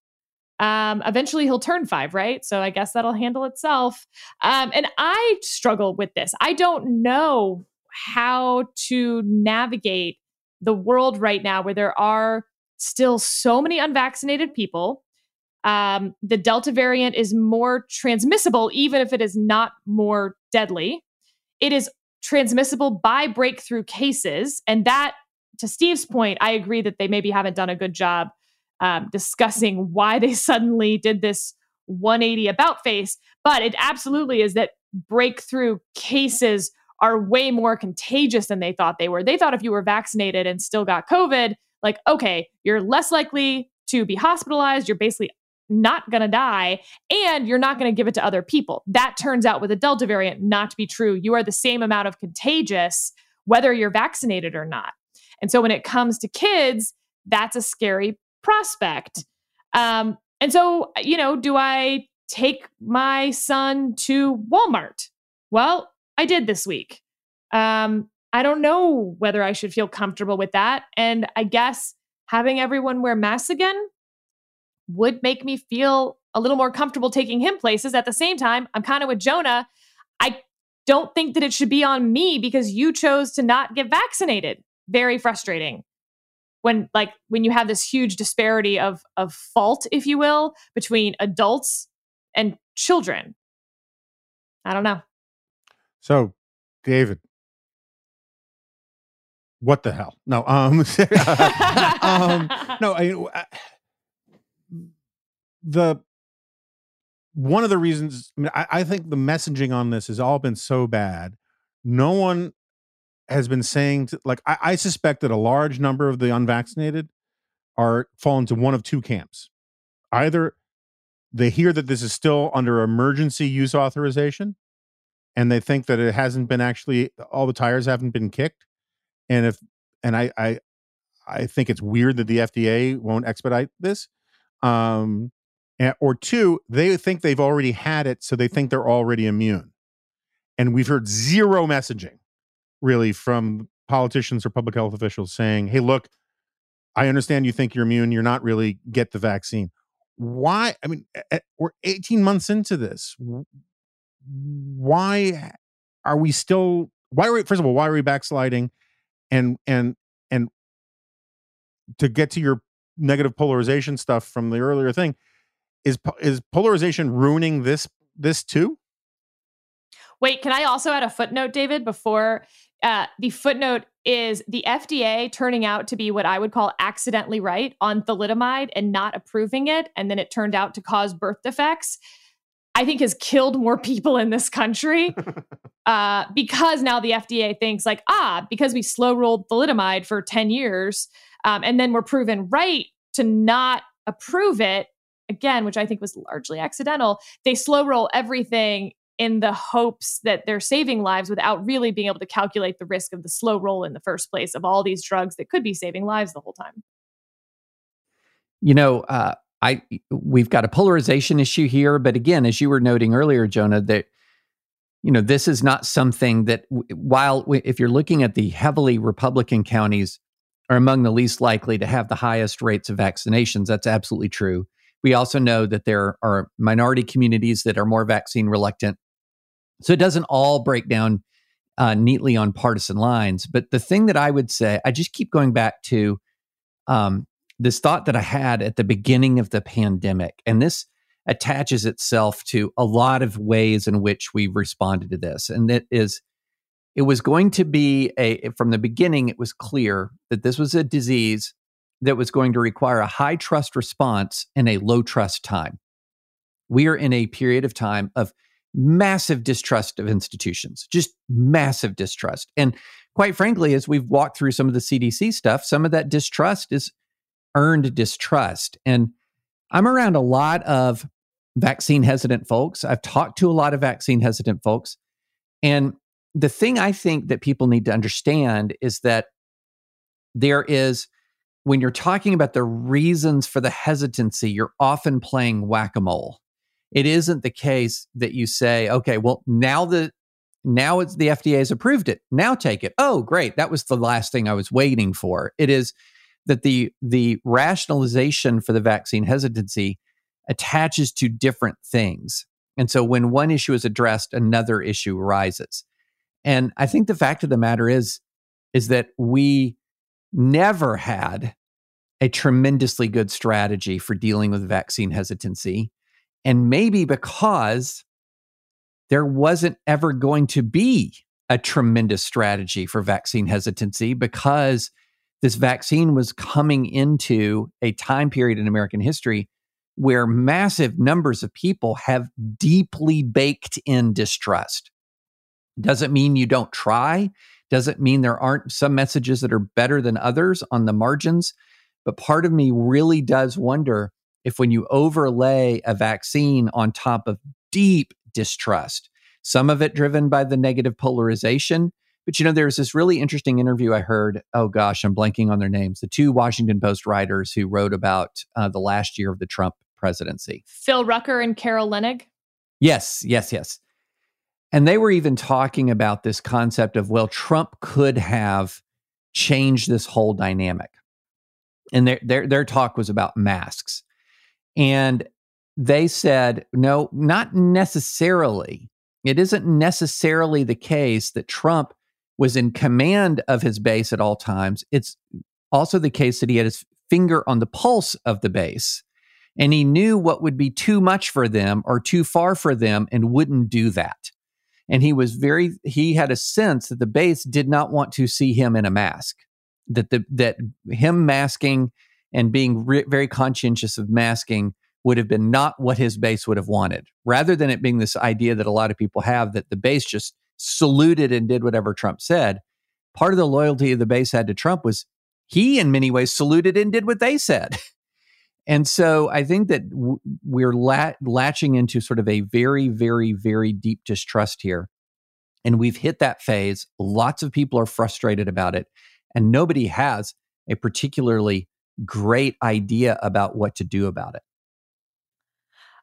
Um, eventually he'll turn five, right? So I guess that'll handle itself. Um, and I struggle with this. I don't know how to navigate the world right now where there are still so many unvaccinated people. Um, the Delta variant is more transmissible, even if it is not more deadly. It is transmissible by breakthrough cases. And that, to Steve's point, I agree that they maybe haven't done a good job um, discussing why they (laughs) suddenly did this 180 about face. But it absolutely is that breakthrough cases are way more contagious than they thought they were. They thought if you were vaccinated and still got COVID, like, okay, you're less likely to be hospitalized. You're basically not going to die and you're not going to give it to other people. That turns out with the Delta variant not to be true. You are the same amount of contagious whether you're vaccinated or not. And so when it comes to kids, that's a scary prospect. Um, and so, you know, do I take my son to Walmart? Well, I did this week. Um, I don't know whether I should feel comfortable with that. And I guess having everyone wear masks again would make me feel a little more comfortable taking him places. At the same time, I'm kind of with Jonah. I don't think that it should be on me because you chose to not get vaccinated. Very frustrating. When like when you have this huge disparity of of fault, if you will, between adults and children. I don't know. So, David, what the hell? No, um, (laughs) um no, I, the one of the reasons I, mean, I, I think the messaging on this has all been so bad. No one has been saying to, like I, I suspect that a large number of the unvaccinated are fall into one of two camps. Either they hear that this is still under emergency use authorization and they think that it hasn't been actually all the tires haven't been kicked and if and i i i think it's weird that the fda won't expedite this um and, or two they think they've already had it so they think they're already immune and we've heard zero messaging really from politicians or public health officials saying hey look i understand you think you're immune you're not really get the vaccine. Why i mean we're 18 months into this why are we still why are we first of all why are we backsliding and and and to get to your negative polarization stuff from the earlier thing is is polarization ruining this this too wait can i also add a footnote david before uh, the footnote is the FDA turning out to be what I would call accidentally right on thalidomide and not approving it. And then it turned out to cause birth defects. I think has killed more people in this country (laughs) uh, because now the FDA thinks like, ah, because we slow rolled thalidomide for 10 years um, and then we're proven right to not approve it again, which I think was largely accidental. They slow roll everything in the hopes that they're saving lives without really being able to calculate the risk of the slow roll in the first place of all these drugs that could be saving lives the whole time. You know, uh, I we've got a polarization issue here, but again, as you were noting earlier, Jonah, that you know this is not something that while if you're looking at the heavily Republican counties are among the least likely to have the highest rates of vaccinations, that's absolutely true. We also know that there are minority communities that are more vaccine reluctant, so it doesn't all break down uh, neatly on partisan lines. But the thing that I would say, I just keep going back to um, this thought that I had at the beginning of the pandemic, and this attaches itself to a lot of ways in which we've responded to this. And that is, it was going to be a, from the beginning, it was clear that this was a disease that was going to require a high trust response in a low trust time. We are in a period of time of massive distrust of institutions, just massive distrust. And quite frankly, as we've walked through some of the CDC stuff, some of that distrust is earned distrust. And I'm around a lot of vaccine hesitant folks. I've talked to a lot of vaccine hesitant folks. And the thing I think that people need to understand is that there is, when you're talking about the reasons for the hesitancy, you're often playing whack a mole. It isn't the case that you say, okay, well, now the now it's the FDA has approved it. Now take it. Oh, great. That was the last thing I was waiting for. It is that the the rationalization for the vaccine hesitancy attaches to different things. And so when one issue is addressed, another issue arises. And I think the fact of the matter is, is that we never had a tremendously good strategy for dealing with vaccine hesitancy. And maybe because there wasn't ever going to be a tremendous strategy for vaccine hesitancy because this vaccine was coming into a time period in American history where massive numbers of people have deeply baked in distrust. Doesn't mean you don't try, doesn't mean there aren't some messages that are better than others on the margins. But part of me really does wonder if when you overlay a vaccine on top of deep distrust, some of it driven by the negative polarization. But you know, there's this really interesting interview I heard. Oh gosh, I'm blanking on their names. The two Washington Post writers who wrote about uh, the last year of the Trump presidency Phil Rucker and Carol Leonnig. Yes, yes, yes. And they were even talking about this concept of, well, Trump could have changed this whole dynamic. And their, their, their talk was about masks. And they said, no, not necessarily. It isn't necessarily the case that Trump was in command of his base at all times. It's also the case that he had his finger on the pulse of the base and he knew what would be too much for them or too far for them and wouldn't do that. And he was very, he had a sense that the base did not want to see him in a mask, that the, that him masking and being re- very conscientious of masking would have been not what his base would have wanted, rather than it being this idea that a lot of people have that the base just saluted and did whatever Trump said. Part of the loyalty of the base had to Trump was he, in many ways, saluted and did what they said. (laughs) And so I think that w- we're latching into sort of a very, very, very deep distrust here. And we've hit that phase. Lots of people are frustrated about it. And nobody has a particularly great idea about what to do about it.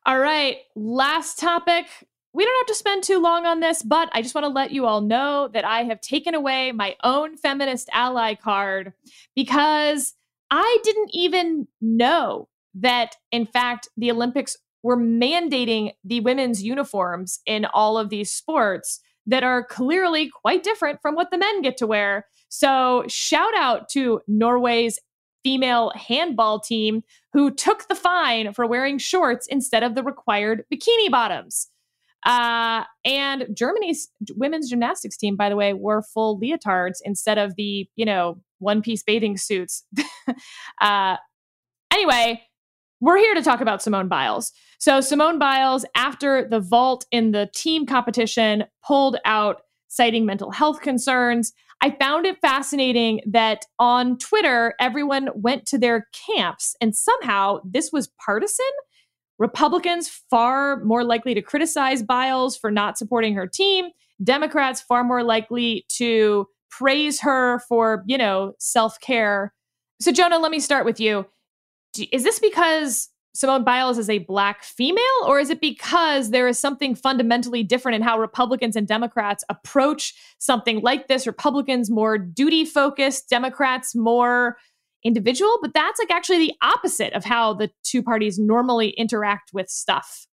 All right, last topic. We don't have to spend too long on this, but I just want to let you all know that I have taken away my own feminist ally card because I didn't even know that, in fact, the Olympics were mandating the women's uniforms in all of these sports that are clearly quite different from what the men get to wear. So, shout out to Norway's female handball team who took the fine for wearing shorts instead of the required bikini bottoms. Uh, and Germany's women's gymnastics team, by the way, wore full leotards instead of the, you know, one piece bathing suits. (laughs) uh, anyway, we're here to talk about Simone Biles. So, Simone Biles, after the vault in the team competition, pulled out citing mental health concerns. I found it fascinating that on Twitter, everyone went to their camps, and somehow this was partisan. Republicans far more likely to criticize Biles for not supporting her team. Democrats far more likely to praise her for, you know, self care. So, Jonah, let me start with you. Is this because Simone Biles is a black female, or is it because there is something fundamentally different in how Republicans and Democrats approach something like this? Republicans more duty focused, Democrats more individual, but that's like actually the opposite of how the two parties normally interact with stuff.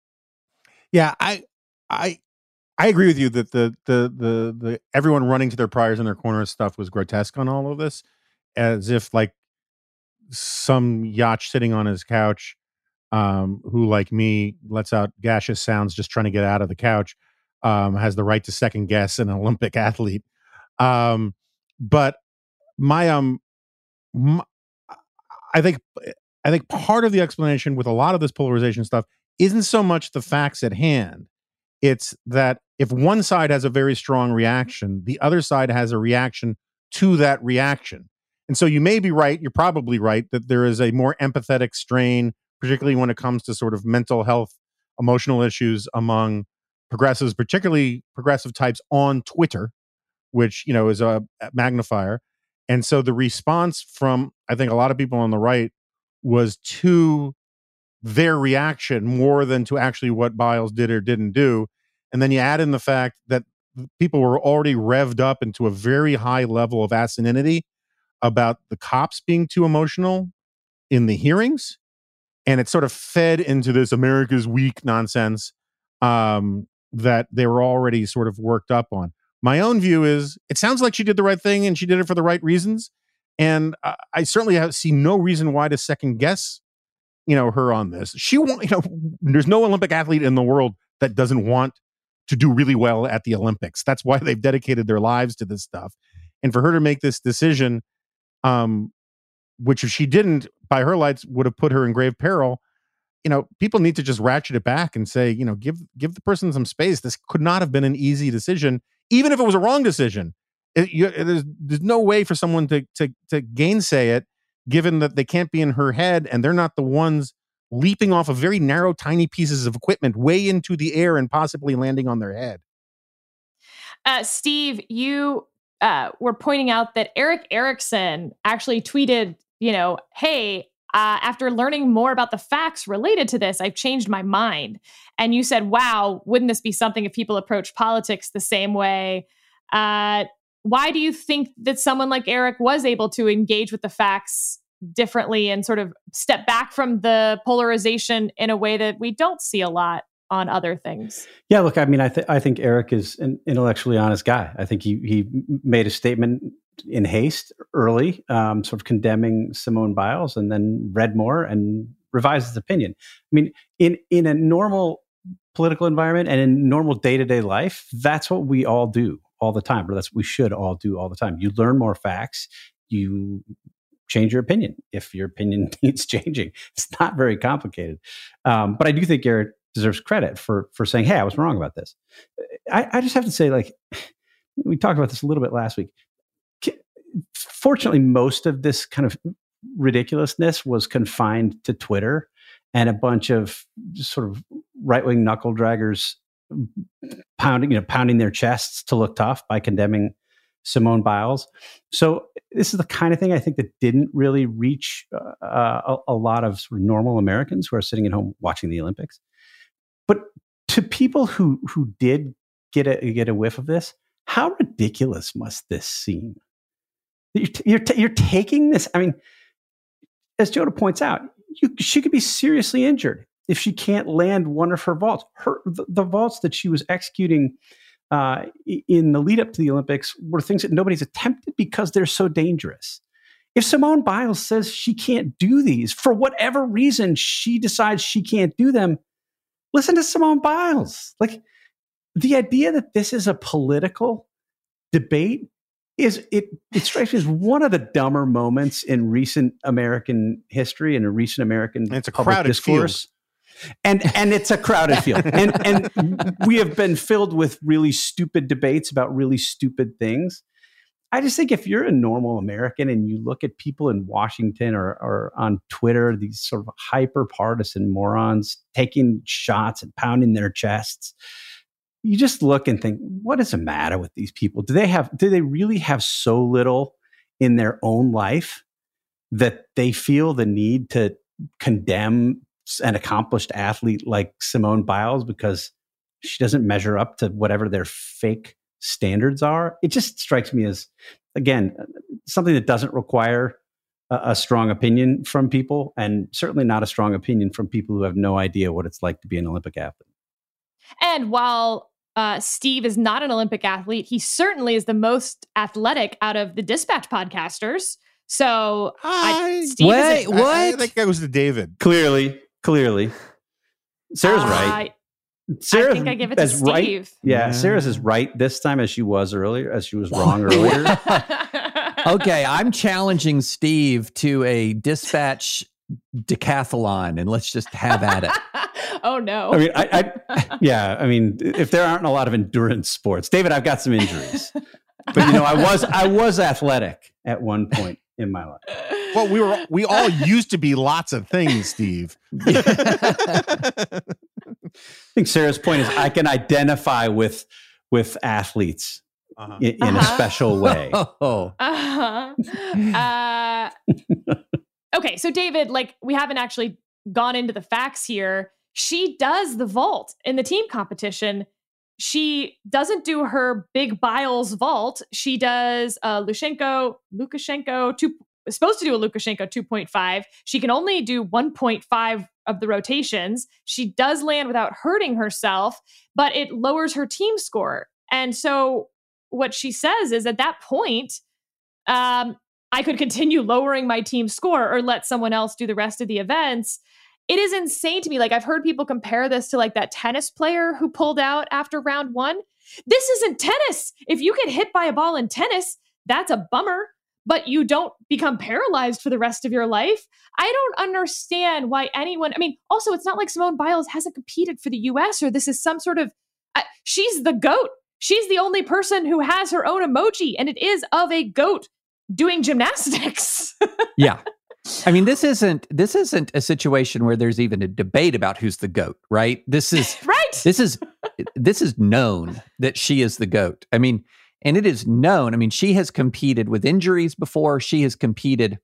Yeah, I I I agree with you that the the the the everyone running to their priors in their corners stuff was grotesque on all of this, as if like some yacht sitting on his couch um, who, like me, lets out gaseous sounds just trying to get out of the couch, um, has the right to second guess an (laughs) Olympic athlete. Um, but my um, my, I think I think part of the explanation with a lot of this polarization stuff isn't so much the facts at hand. It's that if one side has a very strong reaction, the other side has a reaction to that reaction. And so you may be right, you're probably right, that there is a more empathetic strain particularly when it comes to sort of mental health, emotional issues among progressives, particularly progressive types on Twitter, which, you know, is a magnifier. And so the response from, I think, a lot of people on the right was to their reaction more than to actually what Biles did or didn't do. And then you add in the fact that people were already revved up into a very high level of asininity about the cops being too emotional in the hearings and it sort of fed into this America's weak nonsense um, that they were already sort of worked up on. My own view is it sounds like she did the right thing and she did it for the right reasons, and I, I certainly have, see no reason why to second guess, you know, her on this. She won't, you know, there's no Olympic athlete in the world that doesn't want to do really well at the Olympics. That's why they've dedicated their lives to this stuff. And for her to make this decision, um, which if she didn't, by her lights, would have put her in grave peril. You know, people need to just ratchet it back and say, you know, give give the person some space. This could not have been an easy decision, even if it was a wrong decision. It, you, there's there's no way for someone to to to gainsay it, given that they can't be in her head and they're not the ones leaping off of very narrow, tiny pieces of equipment way into the air and possibly landing on their head. Uh, Steve, you uh, were pointing out that Erick Erickson actually tweeted, you know, hey, uh, after learning more about the facts related to this, I've changed my mind. And you said, wow, wouldn't this be something if people approach politics the same way? Uh, why do you think that someone like Erick was able to engage with the facts differently and sort of step back from the polarization in a way that we don't see a lot on other things. Yeah, look, I mean, I, th- I think Erick is an intellectually honest guy. I think he he made a statement in haste early, um, sort of condemning Simone Biles, and then read more and revised his opinion. I mean, in in a normal political environment and in normal day to day life, that's what we all do all the time, or that's what we should all do all the time. You learn more facts, you change your opinion if your opinion (laughs) needs changing. It's not very complicated. Um, but I do think Erick deserves credit for for saying, "Hey, I was wrong about this." I, I just have to say, like we talked about this a little bit last week. Fortunately, most of this kind of ridiculousness was confined to Twitter and a bunch of sort of right wing knuckle draggers pounding, you know, pounding their chests to look tough by condemning Simone Biles. So this is the kind of thing I think that didn't really reach uh, a, a, lot of, sort of normal Americans who are sitting at home watching the Olympics. But to people who who did get a get a whiff of this, how ridiculous must this seem? You're you're, t- you're taking this. I mean, as Jonah points out, you, she could be seriously injured if she can't land one of her vaults. Her the, the vaults that she was executing uh, in the lead up to the Olympics were things that nobody's attempted because they're so dangerous. If Simone Biles says she can't do these for whatever reason, she decides she can't do them. Listen to Simone Biles. Like the idea that this is a political debate is it it strikes me as one of the dumber moments in recent American history and in recent American and it's a crowded discourse. Field and and it's a crowded field. (laughs) And and we have been filled with really stupid debates about really stupid things. I just think if you're a normal american and you look at people in washington or, or on twitter these sort of hyper partisan morons taking shots and pounding their chests you just look and think what is the matter with these people do they have do they really have so little in their own life that they feel the need to condemn an accomplished athlete like Simone Biles because she doesn't measure up to whatever their fake standards are. It just strikes me as, again, uh, something that doesn't require a, a, strong opinion from people, and certainly not a strong opinion from people who have no idea what it's like to be an Olympic athlete. And while uh, Steve is not an Olympic athlete, he certainly is the most athletic out of the Dispatch podcasters. So, I, Steve Wait, what? I, I think that was the David. Clearly, Clearly, Sarah's uh, right. Sarah, I think I give it to Steve. Right, yeah, Sarah's is right this time as she was earlier, as she was wrong earlier. (laughs) okay, I'm challenging Steve to a dispatch decathlon, and let's just have at it. (laughs) oh no! I mean, I, I, (laughs) yeah, I mean, if there aren't a lot of endurance sports, David, I've got some injuries, but you know, I was I was athletic at one point in my life. Well, we were we all used to be lots of things, Steve. (laughs) I think Sarah's point is I can identify with with athletes uh-huh. in, in uh-huh. a special way. Oh. Uh-huh. Uh, okay, so David, like we haven't actually gone into the facts here. She does the vault in the team competition she doesn't do her big Biles vault. She does uh, Lushenko, Lukashenko two, supposed to do a Lukashenko 2.5. She can only do 1.5 of the rotations. She does land without hurting herself, but it lowers her team score. And so what she says is at that point, um, I could continue lowering my team score or let someone else do the rest of the events. It is insane to me. Like I've heard people compare this to like that tennis player who pulled out after round one. This isn't tennis. If you get hit by a ball in tennis, that's a bummer but you don't become paralyzed for the rest of your life. I don't understand why anyone, I mean, also, it's not like Simone Biles hasn't competed for the US or this is some sort of, uh, she's the goat. She's the only person who has her own emoji, and it is of a goat doing gymnastics. (laughs) yeah. I mean, this isn't this isn't a situation where there's even a debate about who's the goat, right? This is (laughs) right. This is this is known that she is the goat. I mean, and it is known. I mean, she has competed with injuries before. She has competed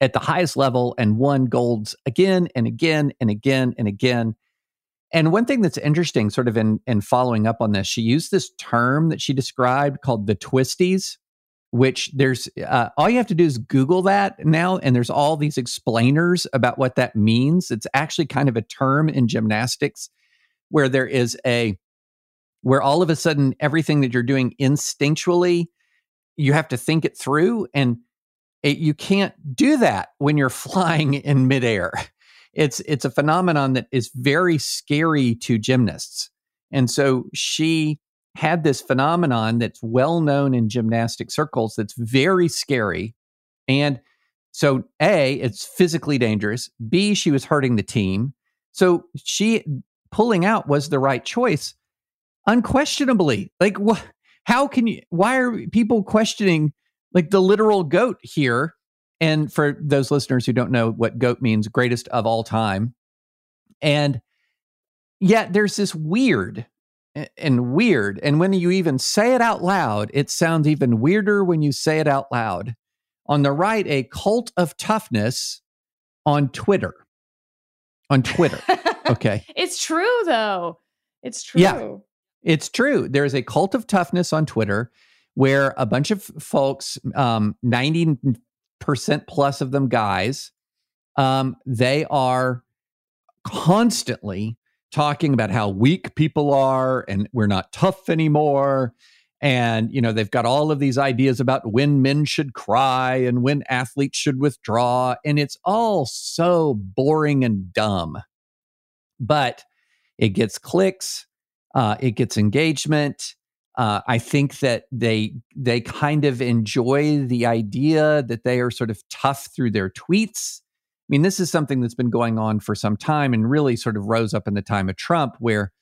at the highest level and won golds again and again and again and again. And one thing that's interesting, sort of in, in following up on this, she used this term that she described called the twisties, which there's uh, all you have to do is Google that now, and there's all these explainers about what that means. It's actually kind of a term in gymnastics where there is a where all of a sudden everything that you're doing instinctually, you have to think it through. And it, you can't do that when you're (laughs) flying in midair. It's it's a phenomenon that is very scary to gymnasts. And so she had this phenomenon that's well known in gymnastic circles that's very scary. And so A, it's physically dangerous. B, she was hurting the team. So she pulling out was the right choice unquestionably like wh- how can you why are people questioning like the literal goat here and for those listeners who don't know what goat means greatest of all time and yet there's this weird and weird and when you even say it out loud it sounds even weirder when you say it out loud. On the right a cult of toughness on twitter. On twitter (laughs) okay. It's true though. It's true. yeah it's true. There is a cult of toughness on Twitter where a bunch of folks, um, 90% plus of them guys, um, they are constantly talking about how weak people are and we're not tough anymore. And, you know, they've got all of these ideas about when men should cry and when athletes should withdraw. And it's all so boring and dumb. But it gets clicks uh, it gets engagement. Uh, I think that they they kind of enjoy the idea that they are sort of tough through their tweets. I mean, this is something that's been going on for some time and really sort of rose up in the time of Trump, where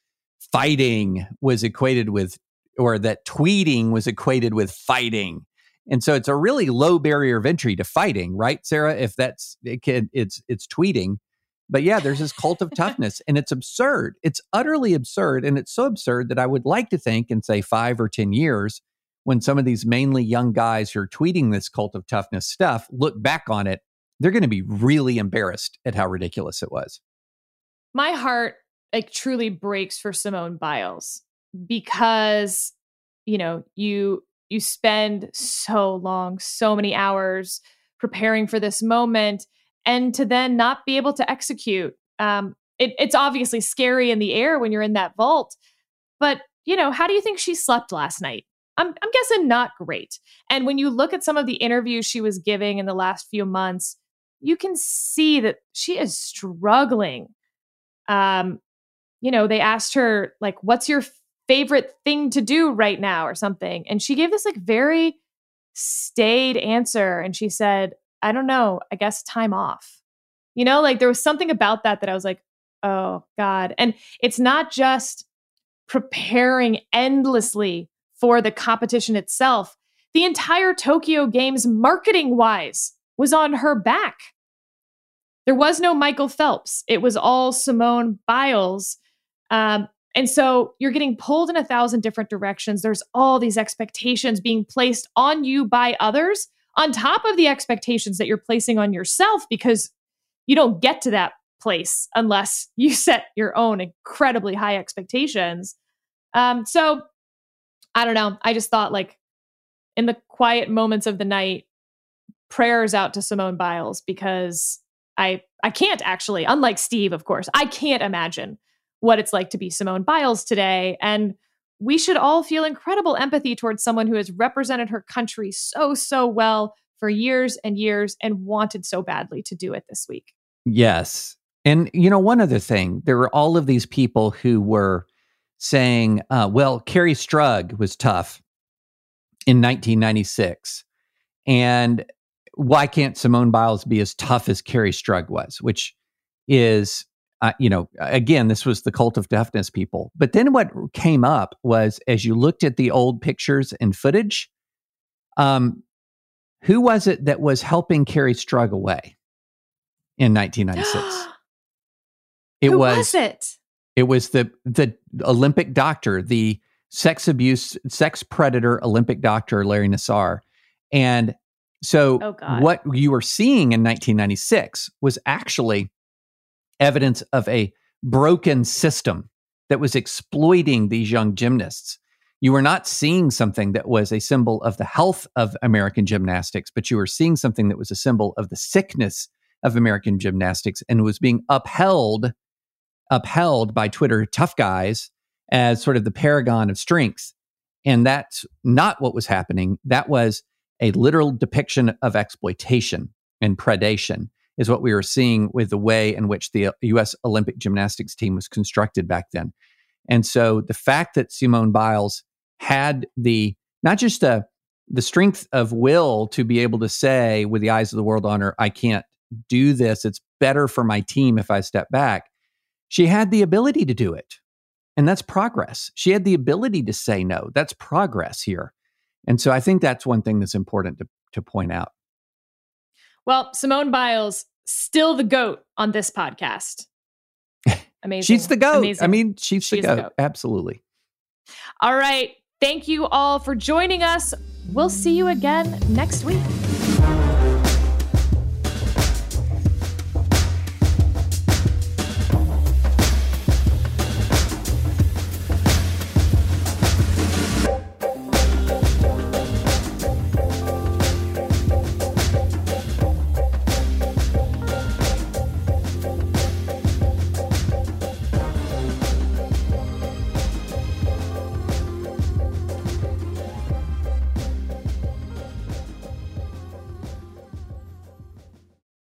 fighting was equated with, or that tweeting was equated with fighting. And so it's a really low barrier of entry to fighting, right, Sarah? If that's it can, it's it's tweeting. But yeah, there's this cult of (laughs) toughness and it's absurd. It's utterly absurd. And it's so absurd that I would like to think in, say, five or 10 years, when some of these mainly young guys who are tweeting this cult of toughness stuff look back on it, they're going to be really embarrassed at how ridiculous it was. My heart like truly breaks for Simone Biles because you know, you you spend so long, so many hours preparing for this moment and to then not be able to execute. Um, it, it's obviously scary in the air when you're in that vault, but you know, how do you think she slept last night? I'm, I'm guessing not great. And when you look at some of the interviews she was giving in the last few months, you can see that she is struggling. Um, you know, they asked her like, "What's your favorite thing to do right now?" or something, and she gave this like very staid answer, and she said, I don't know, I guess time off. You know, like there was something about that that I was like, oh God. And it's not just preparing endlessly for the competition itself. The entire Tokyo Games, marketing wise, was on her back. There was no Michael Phelps, it was all Simone Biles. Um, and so you're getting pulled in a thousand different directions. There's all these expectations being placed on you by others on top of the expectations that you're placing on yourself because you don't get to that place unless (laughs) you set your own incredibly high expectations. Um, so I don't know. I just thought like in the quiet moments of the night, prayers out to Simone Biles because I I can't actually, unlike Steve, of course, I can't imagine what it's like to be Simone Biles today. And we should all feel incredible empathy towards someone who has represented her country so, so well for years and years and wanted so badly to do it this week. Yes. And, you know, one other thing, there were all of these people who were saying, uh, well, Kerri Strug was tough in 1996. And why can't Simone Biles be as tough as Kerri Strug was, which is, uh, you know, again, this was the cult of toughness people. But then what came up was as you looked at the old pictures and footage, um, who was it that was helping Kerri Strug away in 1996? (gasps) it who was, was it? It was the the Olympic doctor, the sex abuse, sex predator Olympic doctor Larry Nassar. And so oh what you were seeing in 1996 was actually evidence of a broken system that was exploiting these young gymnasts. You were not seeing something that was a symbol of the health of American gymnastics, but you were seeing something that was a symbol of the sickness of American gymnastics and was being upheld upheld by Twitter tough guys as sort of the paragon of strength. And that's not what was happening. That was a literal depiction of exploitation and predation, is what we were seeing with the way in which the uh, US Olympic gymnastics team was constructed back then. And so the fact that Simone Biles had the not just the the strength of will to be able to say with the eyes of the world on her, I can't do this. It's better for my team if I step back. She had the ability to do it. And that's progress. She had the ability to say no. That's progress here. And so I think that's one thing that's important to, to point out. Well, Simone Biles, still the GOAT on this podcast. (laughs) Amazing. she's the GOAT. Amazing. I mean, she's, she's the, goat. the GOAT. Absolutely. All right. Thank you all for joining us. We'll see you again next week.